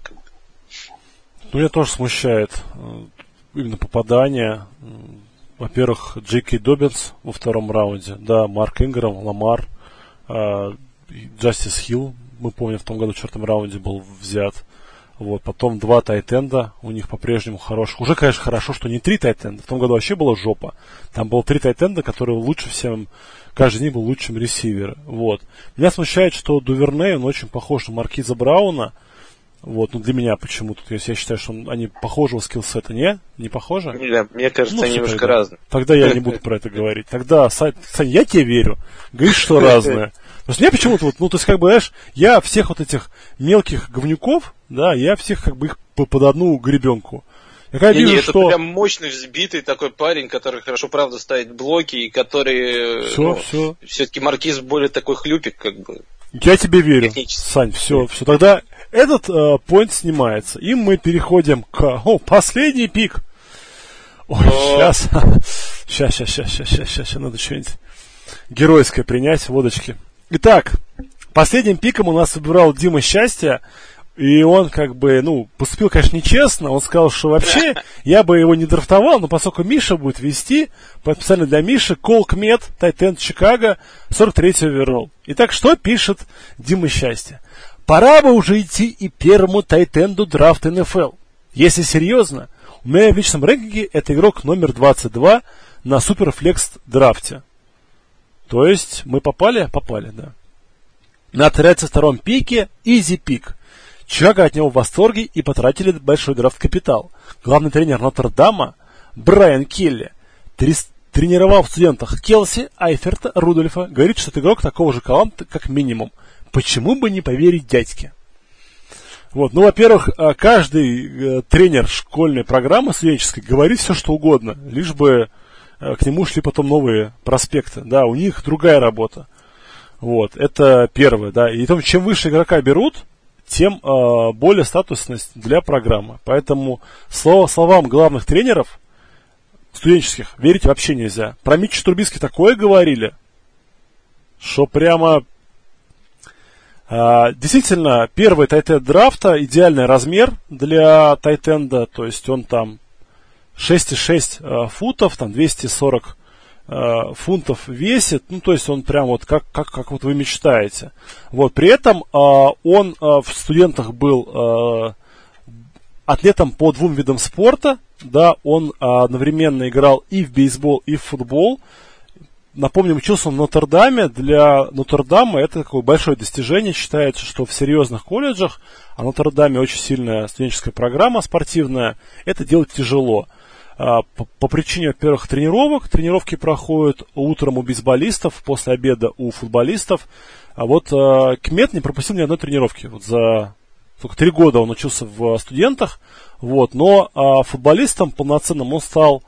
B: Ну, меня тоже смущает именно попадание во-первых, Джейки Добинс во втором раунде, да, Марк Инграм, Ламар, э, Джастис Хилл, мы помним, в том году в четвертом раунде был взят. Вот, потом два тайтенда у них по-прежнему хороших. Уже, конечно, хорошо, что не три тайтенда. В том году вообще была жопа. Там было три тайтенда, которые лучше всем, каждый них был лучшим ресивером. Вот. Меня смущает, что Дуверней, он очень похож на Маркиза Брауна. Вот, ну для меня почему-то. То есть я считаю, что он, они похожего skill set а, не? Не похожи?
D: Не, мне кажется,
B: ну,
D: они немножко
B: тогда.
D: разные.
B: Тогда я не буду про это говорить. Тогда, Сань, я тебе верю. Говоришь, что разное. Потому что мне почему-то, вот, ну, то есть, как бы, знаешь, я всех вот этих мелких говнюков, да, я всех, как бы, их по- под одну гребенку. Я когда
D: Не,
B: вижу,
D: не, это
B: что...
D: прям мощный, взбитый такой парень, который хорошо, правда, ставит блоки, и который...
B: Все, все.
D: Все-таки Маркиз более такой хлюпик, как бы.
B: Я тебе верю. Сань, все, все. Тогда этот э, снимается. И мы переходим к... О, последний пик. Ой, сейчас. Сейчас, сейчас, сейчас, сейчас, сейчас, сейчас, надо что-нибудь геройское принять, водочки. Итак, последним пиком у нас выбирал Дима Счастье. И он как бы, ну, поступил, конечно, нечестно. Он сказал, что вообще я бы его не драфтовал, но поскольку Миша будет вести, специально для Миши, Колк Мед, Тайтенд Чикаго, 43-го вернул. Итак, что пишет Дима Счастье? Пора бы уже идти и первому Тайтенду драфта НФЛ. Если серьезно, у меня в личном рэнкинге это игрок номер 22 на Суперфлекс драфте. То есть мы попали? Попали, да. На 32-м пике Изи пик. Чикаго от него в восторге и потратили большой драфт-капитал. Главный тренер Нотр-Дама Брайан Келли тренировал в студентах Келси, Айферта, Рудольфа. Говорит, что это игрок такого же таланта, как минимум. Почему бы не поверить дядьке? Вот, ну, во-первых, э, каждый э, тренер школьной программы студенческой говорит все, что угодно, лишь бы э, к нему шли потом новые проспекты. Да, у них другая работа. Вот, это первое, да. И том, чем выше игрока берут, тем э, более статусность для программы. Поэтому слово, словам главных тренеров студенческих верить вообще нельзя. Про Митча Трубиски такое говорили, что прямо а, действительно, первый тайтенд драфта, идеальный размер для тайтенда, то есть он там 6,6 а, футов, там 240 а, фунтов весит, ну то есть он прям вот как, как, как вот вы мечтаете. Вот, при этом а, он а, в студентах был атлетом по двум видам спорта, да, он одновременно играл и в бейсбол, и в футбол. Напомним, учился он в Нотр-Даме. Для Нотр-Дама это такое большое достижение. Считается, что в серьезных колледжах, а в Нотр-Даме очень сильная студенческая программа спортивная, это делать тяжело. А, По, причине, во-первых, тренировок. Тренировки проходят утром у бейсболистов, после обеда у футболистов. А вот а, Кмет не пропустил ни одной тренировки. Вот за только три года он учился в студентах. Вот, но а, футболистом полноценным он стал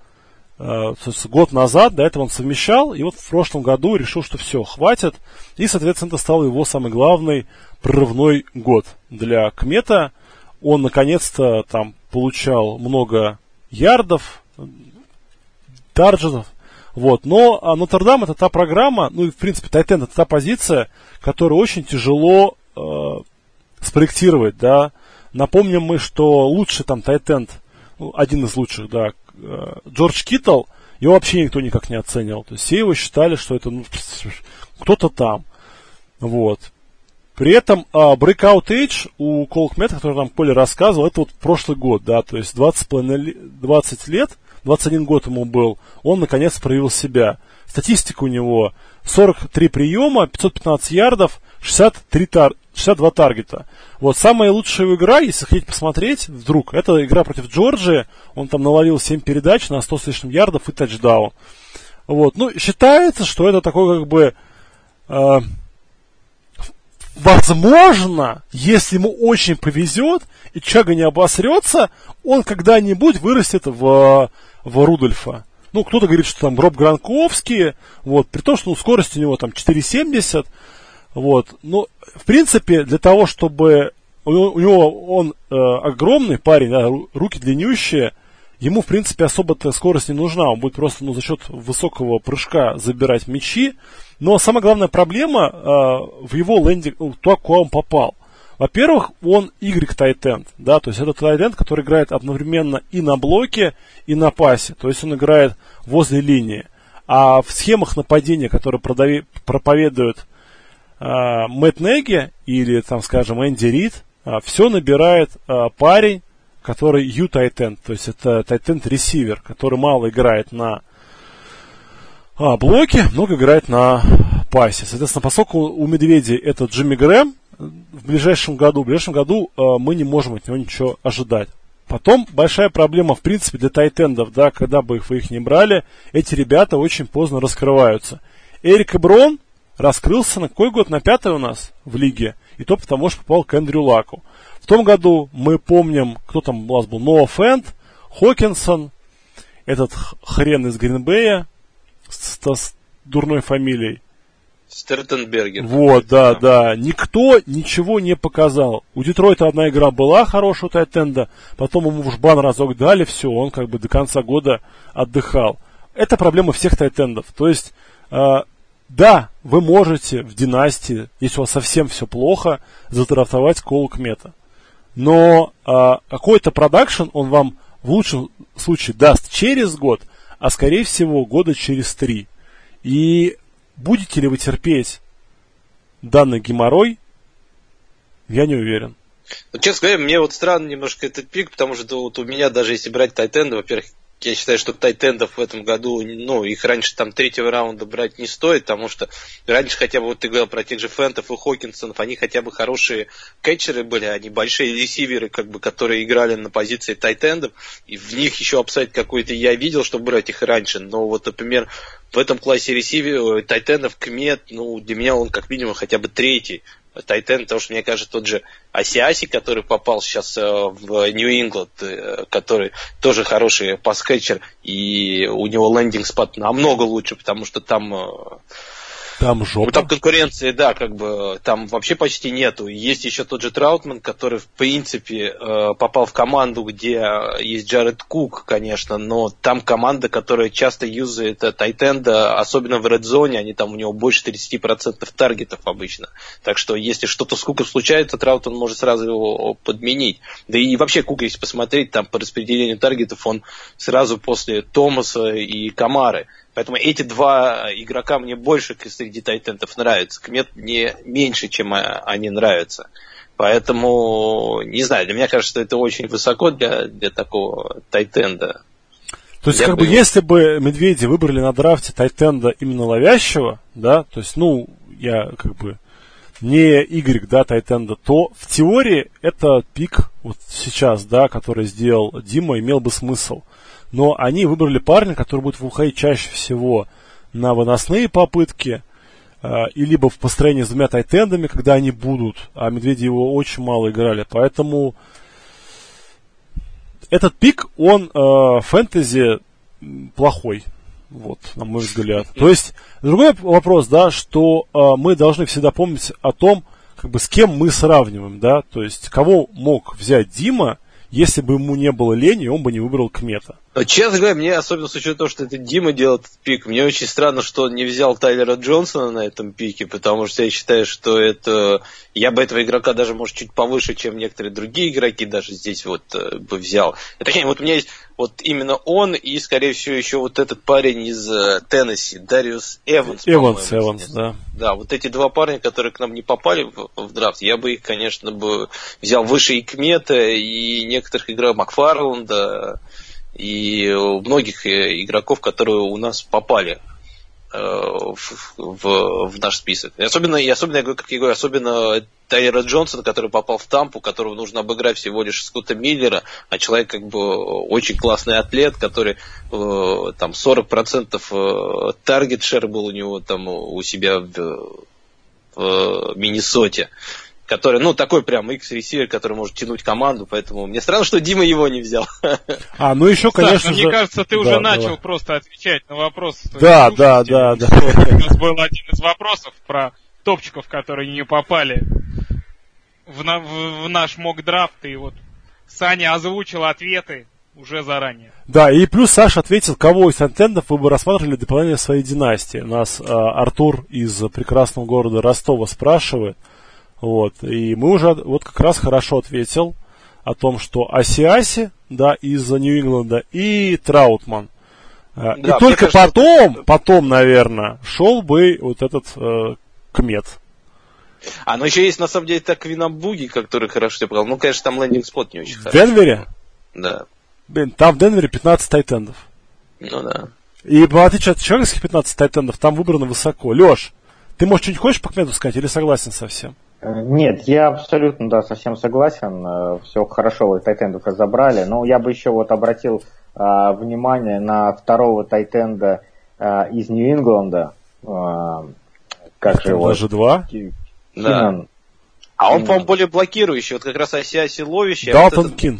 B: есть год назад, до этого он совмещал, и вот в прошлом году решил, что все, хватит. И, соответственно, это стал его самый главный прорывной год для Кмета. Он, наконец-то, там получал много ярдов, тарджетов. Вот. Но а, Нотр-Дам это та программа, ну и в принципе Тайтен это та позиция, которую очень тяжело э, спроектировать, да. Напомним мы, что лучший там Тайтенд, ну, один из лучших, да, э, Джордж Киттл, его вообще никто никак не оценивал. То есть все его считали, что это ну, кто-то там. Вот. При этом а, Breakout Age у Колкмета, который нам Коля рассказывал, это вот прошлый год, да, то есть 20, 20 лет, 21 год ему был, он наконец проявил себя. Статистика у него 43 приема, 515 ярдов, 63 тар 62 таргета. Вот самая лучшая игра, если хотите посмотреть, вдруг, это игра против Джорджии. Он там навалил 7 передач на 100 с лишним ярдов и тачдаун. Вот. Ну, считается, что это такой как бы... Э, возможно, если ему очень повезет, и Чага не обосрется, он когда-нибудь вырастет в, в Рудольфа. Ну, кто-то говорит, что там Роб Гранковский, вот, при том, что ну, скорость у него там 4,70, вот. Ну, в принципе, для того, чтобы у у него он э, огромный парень, да, руки длиннющие, ему, в принципе, особо-то скорость не нужна. Он будет просто ну, за счет высокого прыжка забирать мячи. Но самая главная проблема э, в его лендинг, ну, то, куда он попал. Во-первых, он Y тайтенд, да, то есть это тайтенд, который играет одновременно и на блоке, и на пасе, то есть он играет возле линии. А в схемах нападения, которые продави, проповедуют э, Мэтт Неги или, там, скажем, Энди Рид, э, все набирает э, парень, который U тайтенд, то есть это тайтенд ресивер, который мало играет на а, блоке, много играет на пасе. Соответственно, поскольку у Медведей это Джимми Грэм, в ближайшем году, в ближайшем году э, мы не можем от него ничего ожидать. Потом большая проблема, в принципе, для тайтендов, да, когда бы их вы их не брали, эти ребята очень поздно раскрываются. Эрик Эброн раскрылся на какой год? На пятый у нас в лиге. И то потому, что попал к Эндрю Лаку. В том году мы помним, кто там у нас был, Ноа Фенд, Хокинсон, этот хрен из Гринбея с, с дурной фамилией.
D: Стертенбергер.
B: Вот, да, да. Никто ничего не показал. У Детройта одна игра была хорошая у Тайтенда, потом ему в жбан разок дали, все, он как бы до конца года отдыхал. Это проблема всех Тайтендов. То есть, э, да, вы можете в династии, если у вас совсем все плохо, задрафтовать Колу Кмета. Но э, какой-то продакшн он вам в лучшем случае даст через год, а скорее всего года через три. И Будете ли вы терпеть данный геморрой, я не уверен.
D: Ну, честно говоря, мне вот странно немножко этот пик, потому что вот у меня даже если брать Тайтенда, во-первых, я считаю, что тайтендов в этом году, ну, их раньше там третьего раунда брать не стоит, потому что раньше хотя бы, вот ты говорил про тех же Фентов и Хокинсонов, они хотя бы хорошие кетчеры были, они большие ресиверы, как бы, которые играли на позиции тайтендов, и в них еще upside какой-то я видел, чтобы брать их раньше, но вот, например, в этом классе ресивер, тайтендов Кмет, ну, для меня он как минимум хотя бы третий, Tight end, потому что, мне кажется, тот же Асиаси, который попал сейчас э, в Нью-Ингланд, э, который тоже хороший pass catcher, и у него landing spot намного лучше, потому что там э,
B: там жопа. Ну,
D: там конкуренции, да, как бы там вообще почти нету. Есть еще тот же Траутман, который, в принципе, э, попал в команду, где есть Джаред Кук, конечно, но там команда, которая часто юзает Тайтенда, особенно в редзоне, они там у него больше 30% таргетов обычно. Так что, если что-то с Куком случается, Траутман может сразу его подменить. Да и вообще Кук, если посмотреть, там по распределению таргетов, он сразу после Томаса и Камары. Поэтому эти два игрока мне больше среди тайтентов нравятся. Кмет мне меньше, чем они нравятся. Поэтому, не знаю, для меня кажется, что это очень высоко для, для такого тайтенда.
B: То есть, я как бы, если бы медведи выбрали на драфте тайтенда именно ловящего, да, то есть, ну, я как бы не Y, да, тайтенда, то в теории это пик вот сейчас, да, который сделал Дима, имел бы смысл но они выбрали парня, который будет выходить чаще всего на выносные попытки, э, и либо в построении с двумя тайтендами, когда они будут, а медведи его очень мало играли. Поэтому этот пик, он э, фэнтези плохой. Вот, на мой взгляд. То есть, другой вопрос, да, что э, мы должны всегда помнить о том, как бы с кем мы сравниваем, да, то есть кого мог взять Дима, если бы ему не было лени, он бы не выбрал Кмета.
D: Честно говоря, мне, особенно с учетом того, что это Дима делает этот пик, мне очень странно, что он не взял Тайлера Джонсона на этом пике, потому что я считаю, что это... Я бы этого игрока даже, может, чуть повыше, чем некоторые другие игроки даже здесь вот э, бы взял. Точнее, вот у меня есть вот именно он и, скорее всего, еще вот этот парень из э, Теннесси, Дариус Эванс.
B: Эванс, Эванс, да.
D: Да, вот эти два парня, которые к нам не попали в, в драфт, я бы их, конечно, бы взял выше и Кмета, и некоторых игроков Макфарланда, и многих э, игроков, которые у нас попали э, в, в, в наш список. И особенно, и особенно, как я говорю, особенно Тайера Джонсона, который попал в Тампу, которого нужно обыграть всего лишь Скотта Миллера, а человек как бы очень классный атлет, который э, там 40% таргет шер был у него там у себя в, в Миннесоте. Который, ну, такой прям X-ресивер, который может тянуть команду, поэтому мне странно, что Дима его не взял.
B: А, ну еще, конечно
E: Саш,
B: же...
E: мне кажется, ты
B: Да,
E: уже
B: давай.
E: начал просто отвечать на вопросы. своих
B: Да, да, да, да.
E: У нас был один из вопросов про топчиков, которые не попали в, на- в- в наш мок-драфт, и вот Саня озвучил ответы уже заранее.
B: Да, и плюс Саша ответил, кого из антеннов вы бы рассматривали для дополнения своей династии. Нас а, Артур из прекрасного города Ростова спрашивает. Вот, и мы уже вот как раз хорошо ответил о том, что Асиаси, да, из Нью-Ингланда, и Траутман. И
D: Да, мне
B: только
D: кажется,
B: потом, потом, наверное, шел бы вот этот э, Кмет.
D: А, ну еще есть, на самом деле, так Винамбуги, который хорошо тебя показал. Ну, конечно, там лендинг-спот не очень
B: В
D: хороший.
B: Денвере?
D: Да,
B: Блин, там в Денвере 15 тайтендов.
D: ну да.
B: И в отличие от чикагских 15 тайтендов, там выбрано высоко. Леш, ты, может, что-нибудь хочешь по Кмету сказать или согласен совсем?
C: Э, Нет, я абсолютно, да, совсем согласен. Все хорошо, вы тайтендов разобрали. Но я бы еще вот обратил а, внимание на второго тайтенда а, из Нью-Ингланда. А, как же его?
B: Даже два.
C: Ки-
D: Да.
C: Кинан.
D: А он, по-моему, более блокирующий. Вот как раз Асиаси ловящий, а
B: Далтон
D: вот этот
B: Кин.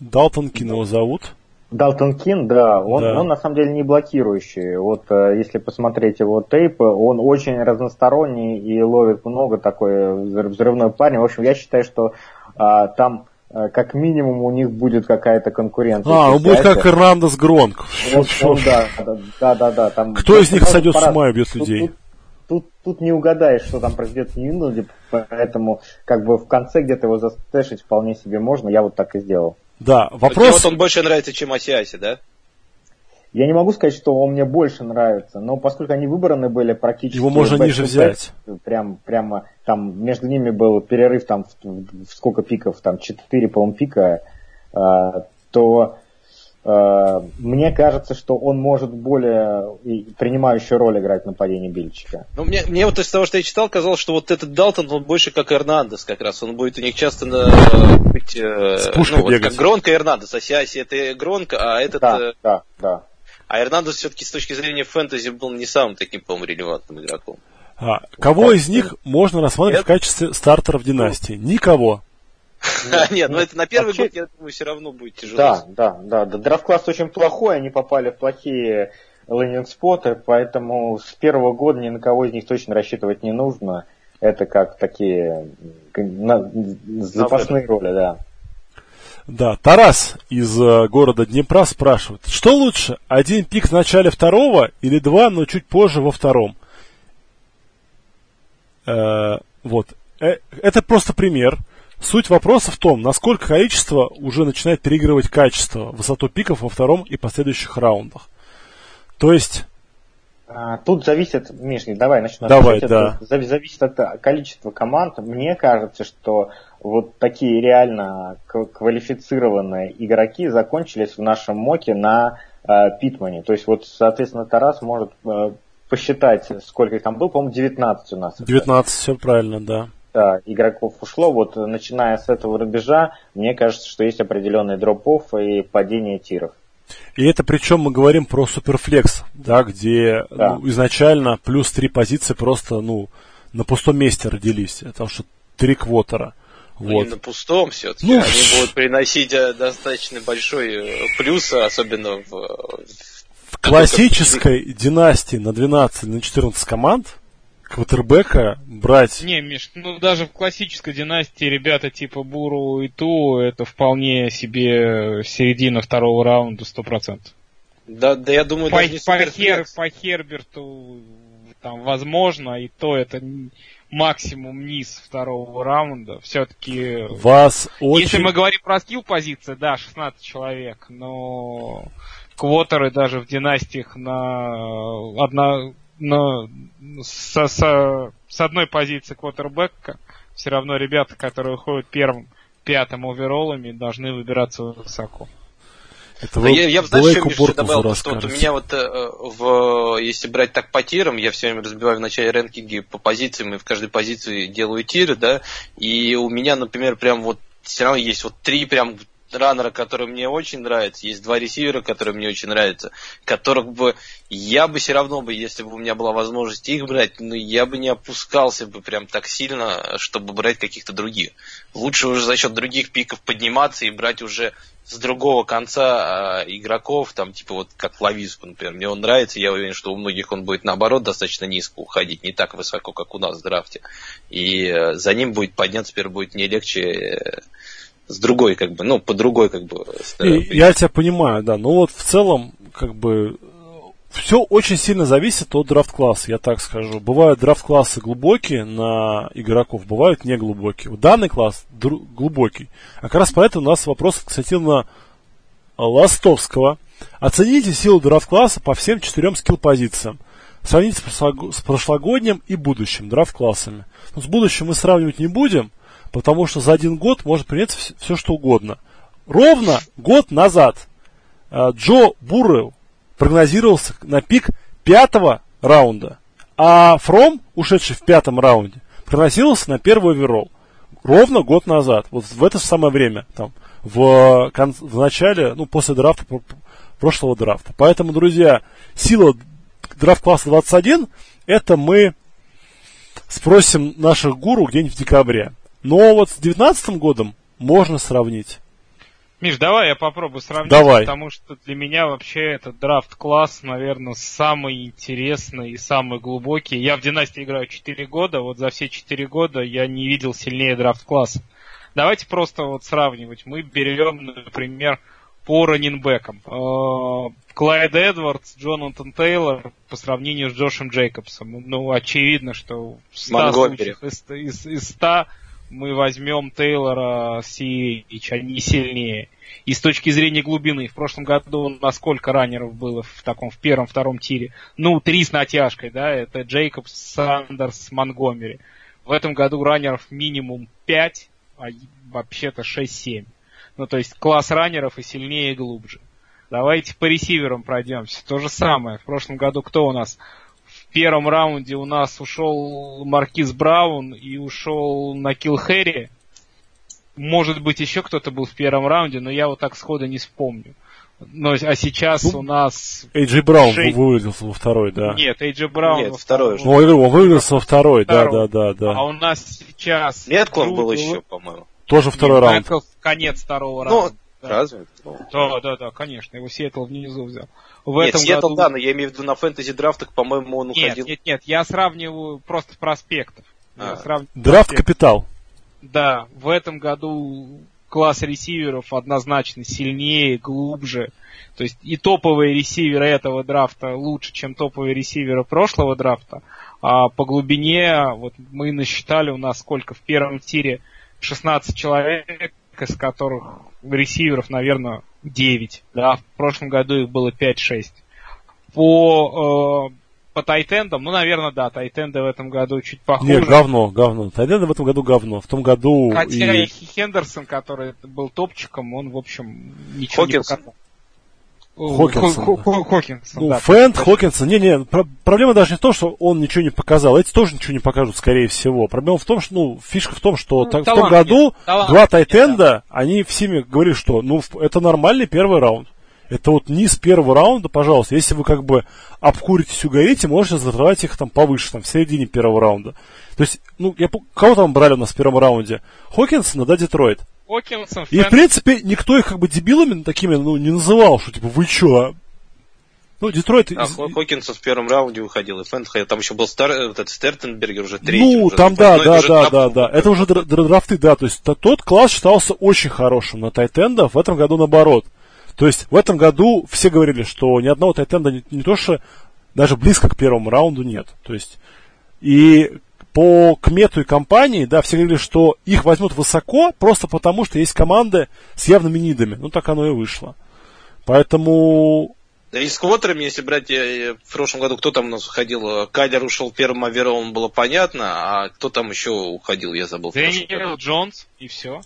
B: Далтон Кин его зовут.
C: Далтон Кин, да, он,
B: Да.
C: он на самом деле не блокирующий. Вот э, если посмотреть его тейпы, он очень разносторонний и ловит много такой взрыв- взрывной парень. В общем, я считаю, что а, там э, как минимум у них будет какая-то конкуренция.
B: А, он будет как Эрнандес Гронк.
C: Вот, он, да, да, да, да, там.
B: Кто из них сойдет с ума и убьет людей?
C: Тут, тут, тут не угадаешь, что там произойдет в Нью-Ингланде, поэтому как бы в конце где-то его застэшить вполне себе можно. Я вот так и сделал.
B: Да,
D: Тебе
B: вопрос...
D: вот он больше нравится, чем Асиаси, да?
C: Я не могу сказать, что он мне больше нравится, но поскольку они выбраны были практически...
B: Его можно
C: back-to-back,
B: ниже взять.
C: Прям, прямо там между ними был перерыв там в, в- сколько пиков, там 4, по-моему, пика, а, то мне кажется, что он может более принимающую роль играть в нападении Бильчика.
D: Ну, мне, мне вот из того, что я читал, казалось, что вот этот Далтон, он больше как Эрнандес как раз. Он будет у них часто на, быть, э,
B: С пушкой
D: ну, вот
B: бегать.
D: как Гронка и Эрнандес. Асиаси это Гронка, а этот...
C: Да,
D: э,
C: да, да.
D: а Эрнандес все-таки с точки зрения фэнтези был не самым таким, по-моему, релевантным игроком.
B: А, кого из них можно рассматривать в качестве стартера в династии? Никого.
D: Нет, ну это на первый
C: Вообще-
D: год, я думаю, все равно будет тяжело.
C: Да, да, да, да. Драфт-класс очень плохой, они попали в плохие лендинг-споты, поэтому с первого года ни на кого из них точно рассчитывать не нужно. Это как такие запасные роли, да.
B: Да, Тарас из э, города Днепра спрашивает, что лучше, один пик в начале второго или два, но чуть позже во втором? Э, вот. Э, это просто пример. Суть вопроса в том, насколько количество уже начинает переигрывать качество, высоту пиков во втором и последующих раундах. То есть,
C: А, Тут зависит, Миш, давай начну.
B: Давай,
C: отвечать.
B: да.
C: Это зави- Зависит от а, количества команд. Мне кажется, что вот такие реально квалифицированные игроки закончились в нашем моке на а, Питмане. То есть вот, соответственно, Тарас может а, посчитать, сколько их там было, по-моему, 19 у нас.
B: 19, все правильно, да.
C: Да, игроков ушло. Вот э, начиная с этого рубежа, мне кажется, что есть определенный drop-off и падение тиров.
B: И это причем мы говорим про superflex, да, где
C: Да.
B: ну, изначально плюс три позиции просто, ну, на пустом месте родились. Потому что три квотера.
D: Ну,
B: Вот.
D: не на пустом все-таки.
B: Ну,
D: Они будут приносить э, достаточно большой э, плюс, особенно в, э,
B: В классической династии на 12 или на 14 команд квотербека брать...
E: Не, Миш, ну даже в классической династии ребята типа Буру и Ту, это вполне себе середина второго раунда 100%.
D: Да, да я думаю,
E: По,
D: даже не
E: по, Хер- по Херберту там возможно, и то это максимум низ второго раунда. Все-таки
B: Вас очень...
E: Если мы говорим про скилл позиции, да, 16 человек, но квотеры даже в династиях на одна на со, со- с одной позиции квотербека все равно ребята, которые уходят первым, пятым овероллами, должны выбираться высоко.
B: Это
D: Да
B: вы
D: я, я знаешь, что Миша добавил, что вот у меня вот э, в, если брать так по тирам, я все время разбиваю в начале рэнкинги по позициям, и в каждой позиции делаю тиры, да, и у меня, например, прям вот все равно есть вот три прям раннера, который мне очень нравится, есть два ресивера, которые мне очень нравятся, которых бы я бы все равно бы, если бы у меня была возможность их брать, но я бы не опускался бы прям так сильно, чтобы брать каких-то других. Лучше уже за счет других пиков подниматься и брать уже с другого конца а, игроков, там, типа вот как Лависку, например. Мне он нравится, я уверен, что у многих он будет наоборот достаточно низко уходить, не так высоко, как у нас в драфте. И э, за ним будет подняться, теперь будет не легче э, с другой, как бы, ну, по другой, как бы.
B: И, я тебя понимаю, да. Но вот в целом, как бы, все очень сильно зависит от драфт-класса, я так скажу. Бывают драфт-классы глубокие на игроков, бывают неглубокие. Вот данный класс дру- глубокий. А как раз поэтому у нас вопрос, кстати, на Ластовского. Оцените силу драфт-класса по всем четырем скилл-позициям. Сравните с прошлогодним и будущим драфт-классами. Но с будущим мы сравнивать не будем – потому что за один год может принять все, все что угодно. Ровно год назад э, Джо Буррелл прогнозировался на пик пятого раунда, а Фром, ушедший в пятом раунде, прогнозировался на первый оверолл. Ровно год назад, вот в это самое время, там, в, в начале, ну, после драфта, прошлого драфта. Поэтому, друзья, сила драфт класса 21, это мы спросим наших гуру где-нибудь в декабре. Но вот с 2019 годом можно сравнить.
E: Миш, давай я попробую сравнить,
B: давай.
E: потому что для меня вообще этот драфт-класс, наверное, самый интересный и самый глубокий. Я в династии играю 4 года, вот за все 4 года я не видел сильнее драфт-класса. Давайте просто вот сравнивать. Мы берем, например, по раненбекам. Э, Клайд Эдвардс, Джонатан Тейлор по сравнению с Джошем Джейкобсом. Ну, очевидно, что в 100 случаях из, из, из 100 мы возьмем Тейлора, Сиевич, они сильнее. И с точки зрения глубины, в прошлом году насколько раннеров было в таком, в первом-втором тире? Ну, три с натяжкой, да, это Джейкобс, Сандерс, Монгомери. В этом году раннеров минимум 5, а вообще-то 6-7. Ну, то есть класс раннеров и сильнее, и глубже. Давайте по ресиверам пройдемся. То же самое. В прошлом году кто у нас? Первом раунде у нас ушел Маркиз Браун и ушел Накил Хэри. Может быть, еще кто-то был в первом раунде, но я вот так сходу не вспомню. Но, а сейчас ну, у нас...
B: Эйджи Браун 6... вывалился во второй, да.
E: Нет, Эйджи Браун
D: Нет, во второй.
B: Ну, он вывалился во второй, да, да, да, да.
E: А у нас сейчас...
D: Метклон был еще, по-моему.
B: Тоже второй Нет, раунд.
E: Меткл конец второго ну, раунда.
D: Да. Разве?
E: Да, да, да, конечно. Его Сиэтл внизу взял.
D: В нет, этом Сиэтл, году... да, но я имею в виду на фэнтези драфтах, по-моему, он
E: нет,
D: уходил.
E: Нет, нет, я сравниваю просто проспектов.
B: А. Сравниваю Драфт капитал.
E: Да, в этом году класс ресиверов однозначно сильнее, глубже. То есть и топовые ресиверы этого драфта лучше, чем топовые ресиверы прошлого драфта. А по глубине, вот мы насчитали у нас сколько в первом тире 16 человек, из которых ресиверов, наверное, 9. Да, в прошлом году их было 5-6. По, э, по тайтендам, ну, наверное, да, тайтенды в этом году чуть похуже.
B: Нет, говно, говно. Тайтенды в этом году говно. В том году...
E: Хотя и Хендерсон, который был топчиком, он, в общем, ничего
D: Хокинс.
E: не показал.
B: Хокинсон.
E: Хокинсон,
B: ну,
E: да.
B: Фэнд, Хокинсон. Не-не, про- проблема даже не в том, что он ничего не показал. Эти тоже ничего не покажут, скорее всего. Проблема в том, что, ну, фишка в том, что ну, так, в том году нет, два тайтенда, да. они всеми говорили, что, ну, это нормальный первый раунд. Это вот низ первого раунда, пожалуйста. Если вы как бы обкуритесь, угорите, можете закрывать их там повыше, там, в середине первого раунда. То есть, ну, я, кого там брали у нас в первом раунде? Хокинсона, да, Детройт?
E: Хокинсон,
B: И, в принципе, никто их как бы дебилами такими, ну, не называл, что типа, вы чё, а?» ну, Детройт...
D: А, из... Хокинсон в первом раунде уходил, и Фэнд, там еще был Стар, вот этот Стертенбергер уже третий.
B: Ну,
D: уже,
B: там, да, да, да, да, да. Это уже драфты, да. То есть тот класс считался очень хорошим на тайтенда, в этом году наоборот. То есть в этом году все говорили, что ни одного тайтенда не, не то, что даже близко к первому раунду нет. То есть и по кмету и компании, да, все говорили, что их возьмут высоко, просто потому, что есть команды с явными нидами. Ну, так оно и вышло. Поэтому...
D: Да и с квотерами, если брать, в прошлом году кто там у нас уходил? Кайлер ушел первым оверолом, было понятно, а кто там еще уходил, я забыл.
E: Дэниел Джонс, и все.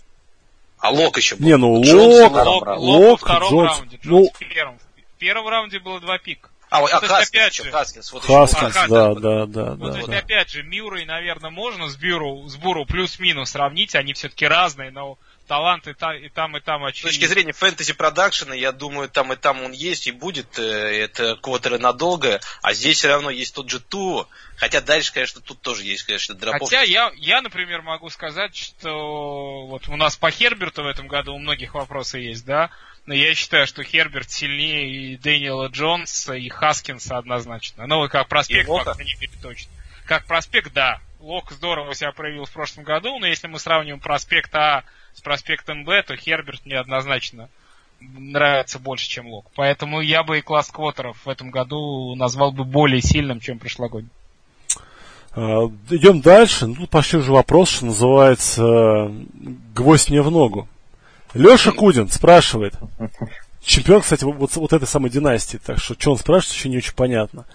D: А Лок еще был.
B: Не, ну
E: Лок, Лок, Лок, Лок Джонс. Раунде, Джонс ну... в первом. В первом раунде было два пика.
D: А, а Хаскинс, опять же,
B: Хаскинс, вот Хаскинс, еще. да, да, да,
E: вот,
B: да.
E: То есть, опять же, Мюррей, наверное, можно с Бюру, с Буру плюс-минус сравнить, они все-таки разные, но талант и, та, и там, и там
D: С
E: очевидно.
D: точки зрения фэнтези продакшена, я думаю, там и там он есть и будет. э, Это квотеры надолго. А здесь все равно есть тот же Ту. Хотя дальше, конечно, тут тоже есть, конечно, дропов.
E: Хотя я, я, например, могу сказать, что вот у нас по Херберту в этом году у многих вопросы есть, да, но я считаю, что Херберт сильнее и Дэниела Джонса, и Хаскинса однозначно. Ну, вот как проспект, по крайней мере, точно. Как проспект, да. Лок здорово себя проявил в прошлом году, но если мы сравниваем проспект А с проспектом Б, то Херберт мне однозначно нравится больше, чем Лок. Поэтому я бы и класс квотеров в этом году назвал бы более сильным, чем прошлогодний.
B: А, Идем дальше. Ну, тут пошли уже вопрос, что называется гвоздь мне в ногу. Леша Кудин спрашивает. Чемпион, кстати, вот, вот этой самой династии. Так что, что он спрашивает, еще не очень понятно.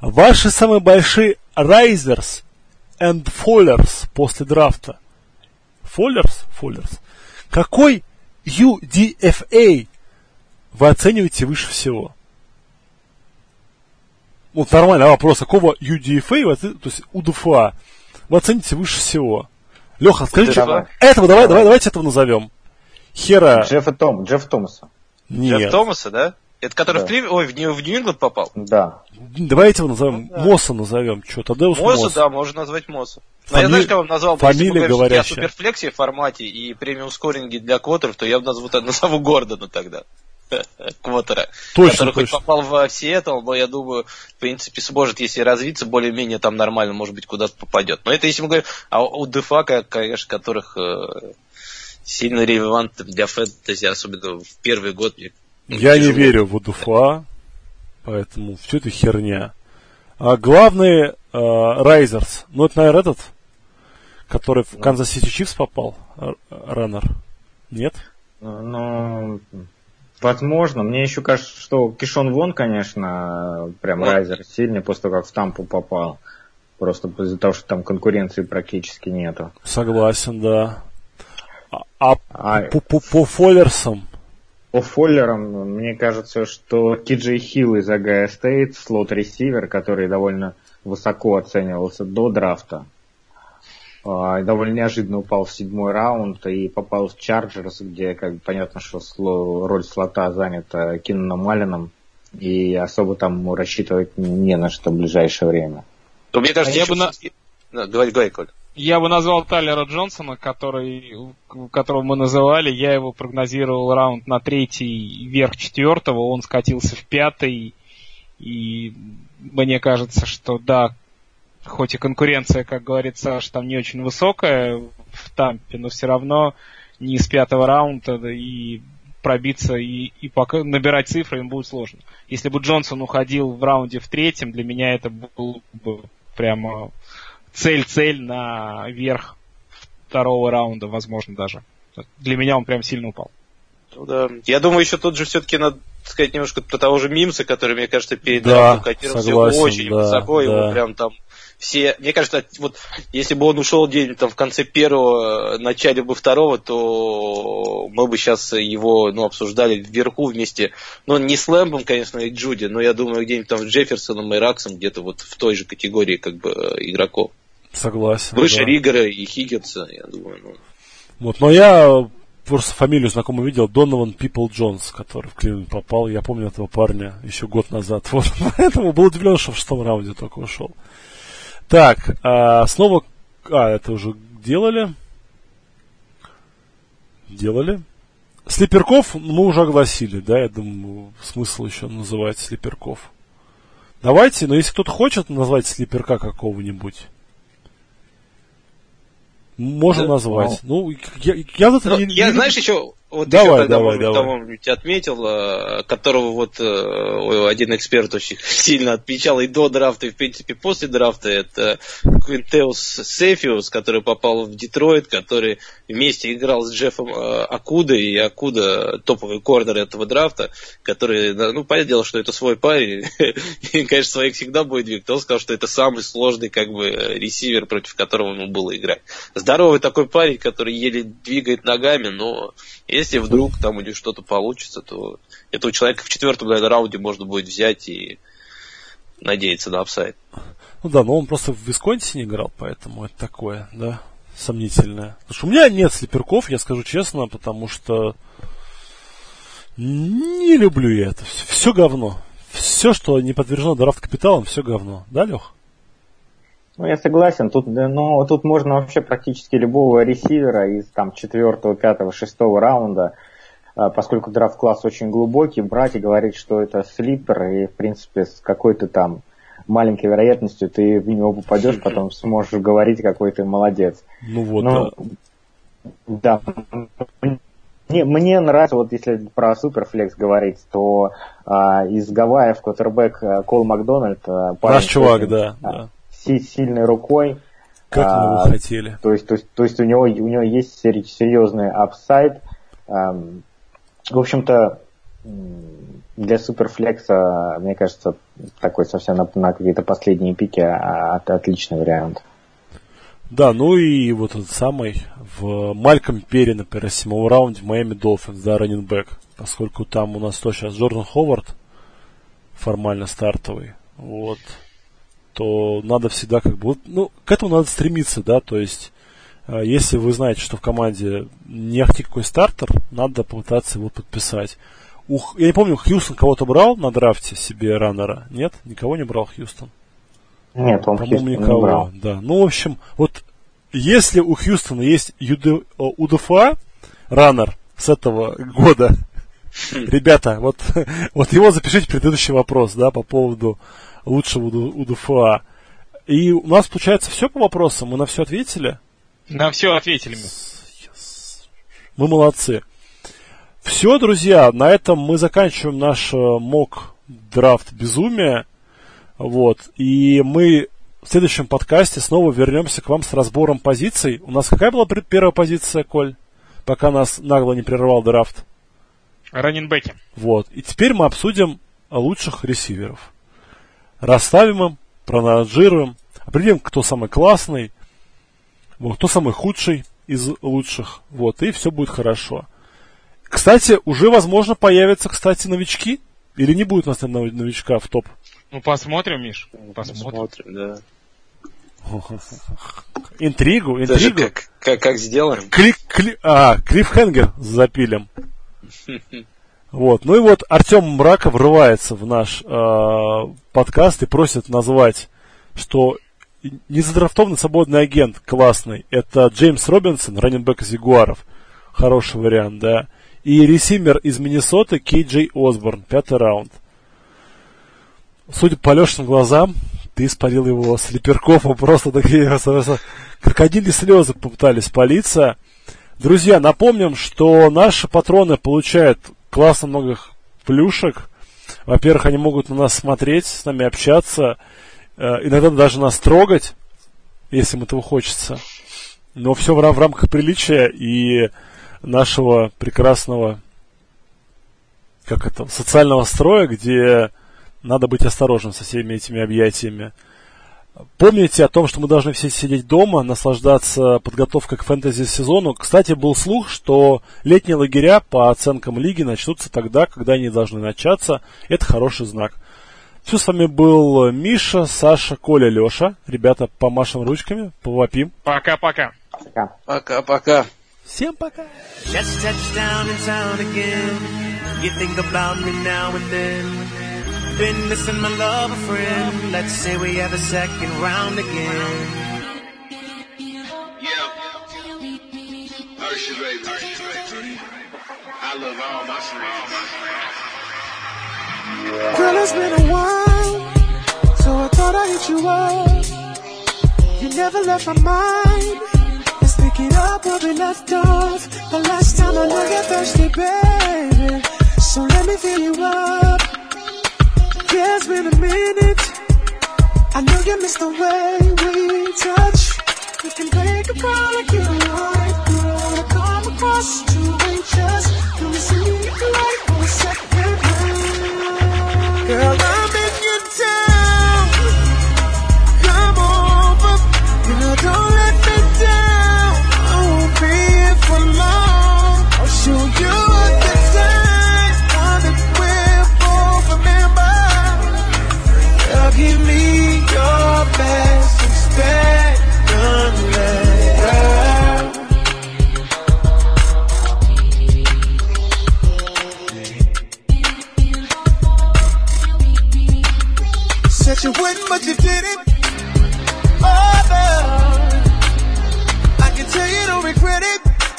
B: Ваши самые большие райзерс and fallers после драфта. Fallers? Fallers. Какой UDFA вы оцениваете выше всего? Вот нормальный вопрос. Какого UDFA, то есть УДФА, вы оцените выше всего? Леха, скажите,
C: Давай.
B: этого, Давай.
C: давай,
B: давайте этого назовем. Хера.
C: Джеффа Том, Джефф Томаса.
D: Джефф
B: Нет.
D: Томаса, да? Это который
C: Да.
D: в, Клив... Ой, в, Нью... в Нью-Ингланд попал?
C: Да.
B: Давайте его назовем.
D: Ну да.
B: Мосса назовем. Что, Тадеус
D: Мосу,
B: Мосс.
D: да, можно назвать Мосу. Но я
B: Фами-
D: знаешь, кого бы назвал? если
B: фамилия
D: мы говорили о
B: говорящая.
D: суперфлексе формате и премиум скоринге для квотеров, то я бы назову, назову Гордона тогда. Квотера.
B: Точно,
D: который хоть
B: точно.
D: попал в Сиэтл, но я думаю, в принципе, сможет, если развиться, более-менее там нормально, может быть, куда-то попадет. Но это если мы говорим а у ДФА, ко- конечно, которых э, сильно релевантным для фэнтези, особенно в первый год. мне,
B: Я не верю в УДФА, поэтому все это херня. А главный Райзерс, ну это, наверное, этот, который в Канзас Сити Чифс попал, р- раннер. Нет?
C: Ну, возможно. Мне еще кажется, что Кишон Вон, конечно, прям
D: Вот.
C: райзер сильный после того, как в Тампу попал. Просто из-за того, что там конкуренции практически нету.
B: Согласен, да. А, а по, по, по Фоллерсам,
C: по фоллерам, мне кажется, что Кейджей Хилл из Огайо Стейт, слот-ресивер, который довольно высоко оценивался до драфта, а, довольно неожиданно упал в седьмой раунд и попал в Чарджерс, где как бы, понятно, что сло- роль слота занята Кинаном Алленом, и особо там ему рассчитывать не на что в ближайшее время.
D: То, мне кажется,
E: А я
D: еще
E: бы на-
D: всё-таки- Да, говори, говори, Коль.
E: Я бы назвал Тайлера Джонсона, который, которого мы называли. Я его прогнозировал раунд на третий, верх четвертого. Он скатился в пятый. И мне кажется, что да, хоть и конкуренция, как говорит Саша, там не очень высокая в Тампе, но все равно не с пятого раунда да, и пробиться и, и пока набирать цифры им будет сложно. Если бы Джонсон уходил в раунде в третьем, для меня это был бы прямо цель-цель на верх второго раунда, возможно, даже. Для меня он прям сильно упал.
D: Ну да. Я думаю, еще тут же все-таки надо сказать немножко про того же Мимса, который, мне кажется, перед
B: Да,
D: котировался очень
B: да,
D: высоко,
B: да.
D: его прям там все, мне кажется, вот если бы он ушел где-нибудь там в конце первого, начале бы второго, то мы бы сейчас его, ну, обсуждали вверху вместе, ну, не с Лэмбом, конечно, и Джуди, но я думаю, где-нибудь там с Джефферсоном и Раксом, где-то вот в той же категории, как бы, э, игроков.
B: Согласен.
D: Выше
B: да.
D: Ригера и Хиггинса, я думаю, ну.
B: Вот, но я просто фамилию знакомую видел, Донован Пипл Джонс, который в Кливленд попал. Я помню этого парня еще год назад. Вот, поэтому был удивлен, что в шестом раунде только ушел. Так, а, снова... А, это уже делали. Делали. Слиперков мы уже огласили, да, я думаю, смысл еще называть слиперков. Давайте, но если кто-то хочет назвать слиперка какого-нибудь,
D: Да,
B: назвать. Ну, я, я
D: Ну,
B: не-
D: я,
B: не
D: знаешь, еще, вот
B: Давай,
D: еще когда,
B: давай, давай.
D: кого-нибудь отметил, э, которого вот э, ой, один эксперт очень сильно отмечал и до драфта, и, в принципе, после драфта, это Квинтеус Сефиус, который попал в Детройт, который вместе играл с Джеффом э, Акудой, и Акуда топовый корнер этого драфта, который, ну, понятное дело, что это свой парень, и, конечно, своих всегда будет двигать. Он сказал, что это самый сложный, как бы, ресивер, против которого ему было играть. Здоровый такой парень, который еле двигает ногами, но если вдруг там у него что-то получится, то этого человека в четвертом наверное, раунде можно будет взять и надеяться на upside.
B: Ну да, но он просто в Висконсине играл, поэтому это такое, да. сомнительная. Потому что у меня нет слиперов, я скажу честно, потому что не люблю я это. Все, говно. Все, что не подтверждено драфт капиталом, все говно. Да, Лех?
C: Ну, я согласен. Тут, ну, тут можно вообще практически любого ресивера из там четвертого, пятого, шестого раунда, а, поскольку драфт-класс очень глубокий, брать и говорить, что это слипер, и, в принципе, с какой-то там маленькой вероятностью ты в него попадешь, потом сможешь говорить, какой ты молодец.
B: Ну вот, Но,
C: да. да. Мне, мне нравится, вот если про суперфлекс говорить, то а, из Гавайев квотербек а, Кол Макдональд. А,
B: Наш чувак, да. А, да.
C: Сильной рукой.
B: Как а, мы его хотели.
C: То есть, то есть, то есть у него у него есть серьезный апсайд. А, в общем-то, для суперфлекса, мне кажется, такой совсем на, на какие-то последние пики а, от, отличный вариант.
B: Да, ну и вот этот самый в Мальком Перри, например, в седьмом раунде в Майами Долфинс, да, раненбэк. Поскольку там у нас то сейчас Джордан Ховард формально стартовый, вот, то надо всегда как бы, вот, ну, к этому надо стремиться, да, то есть, э, если вы знаете, что в команде не ахти какой стартер, надо попытаться его подписать. Ух, я не помню, Хьюстон кого-то брал на драфте себе раннера? Нет? Никого не брал Хьюстон?
C: Нет, он
B: По-моему, никого. Не брал. Да. Ну, в общем, вот если у Хьюстона есть ЮД, УДФА, раннер с этого года, ребята, вот, вот его запишите предыдущий вопрос, да, по поводу лучшего УДФА. И у нас получается все по вопросам, мы на все ответили?
E: На все ответили мы.
B: Мы молодцы. Все, друзья, на этом мы заканчиваем наш э, мок драфт безумия. Вот. И мы в следующем подкасте снова вернемся к вам с разбором позиций. У нас какая была первая позиция, Коль? Пока нас нагло не прервал драфт.
E: Раннинбеки.
B: Вот. И теперь мы обсудим лучших ресиверов. Расставим им, проанализируем, определим, кто самый классный, вот, кто самый худший из лучших. Вот, и все будет хорошо. Кстати, уже, возможно, появятся, кстати, новички. Или не будет у нас новичка в топ?
E: Ну, посмотрим, Миш. Посмотрим.
D: посмотрим да.
B: Интригу, интригу. Даже
D: как, как, как сделаем?
B: Клик, кли, а, клиффхенгер запилим. Вот. Ну и вот Артем Мрака врывается в наш э, подкаст и просит назвать, что незадрафтованный свободный агент классный. Это Джеймс Робинсон, раненбэк из Ягуаров. Хороший вариант, да. И ресимер из Миннесоты Кей Джей Осборн, пятый раунд. Судя по Лешиным глазам, ты испарил его слеперков, он просто такие крокодили слезы попытались палиться. Друзья, напомним, что наши патроны получают классно много плюшек. Во-первых, они могут на нас смотреть, с нами общаться, э, иногда даже нас трогать, если им этого хочется. Но все в, в рамках приличия и нашего прекрасного, как это, социального строя, где надо быть осторожным со всеми этими объятиями. Помните о том, что мы должны все сидеть дома, наслаждаться подготовкой к фэнтези-сезону. Кстати, был слух, что летние лагеря по оценкам лиги начнутся тогда, когда они должны начаться. Это хороший знак. Все, с вами был Миша, Саша, Коля, Леша. Ребята, помашем ручками, повопим.
E: Пока-пока.
D: Пока-пока.
B: Всем пока.
F: Just touched down in town again. You think about me now and then. Been missing my lover friend. Let's say we have a second round again.
G: Yeah. Ursha, baby. I love all my friends.
F: Girl, it's been a while, so I thought I'd hit you up. You never left my mind. Let's Pick it up where we left off. The last time I know you're thirsty, baby. So let me fill you up. It's been a minute. I know you miss the way we touch. You can make a call like you want girl. I come across two inches. Come see me like for a second.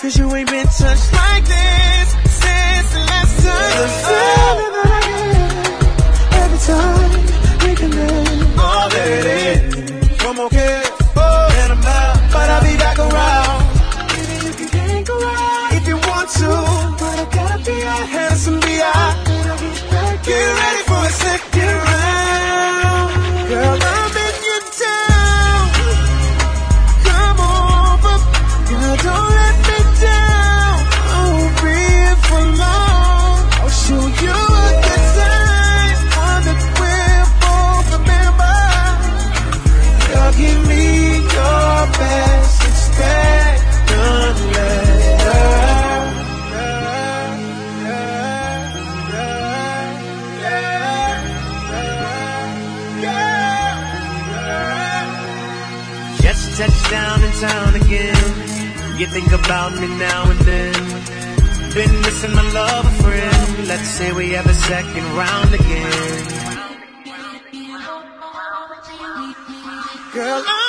F: Cause you ain't been touched like this since the last time. you think about me now and then? Been missing my love, friend. Let's say we have a second round again. Girl, I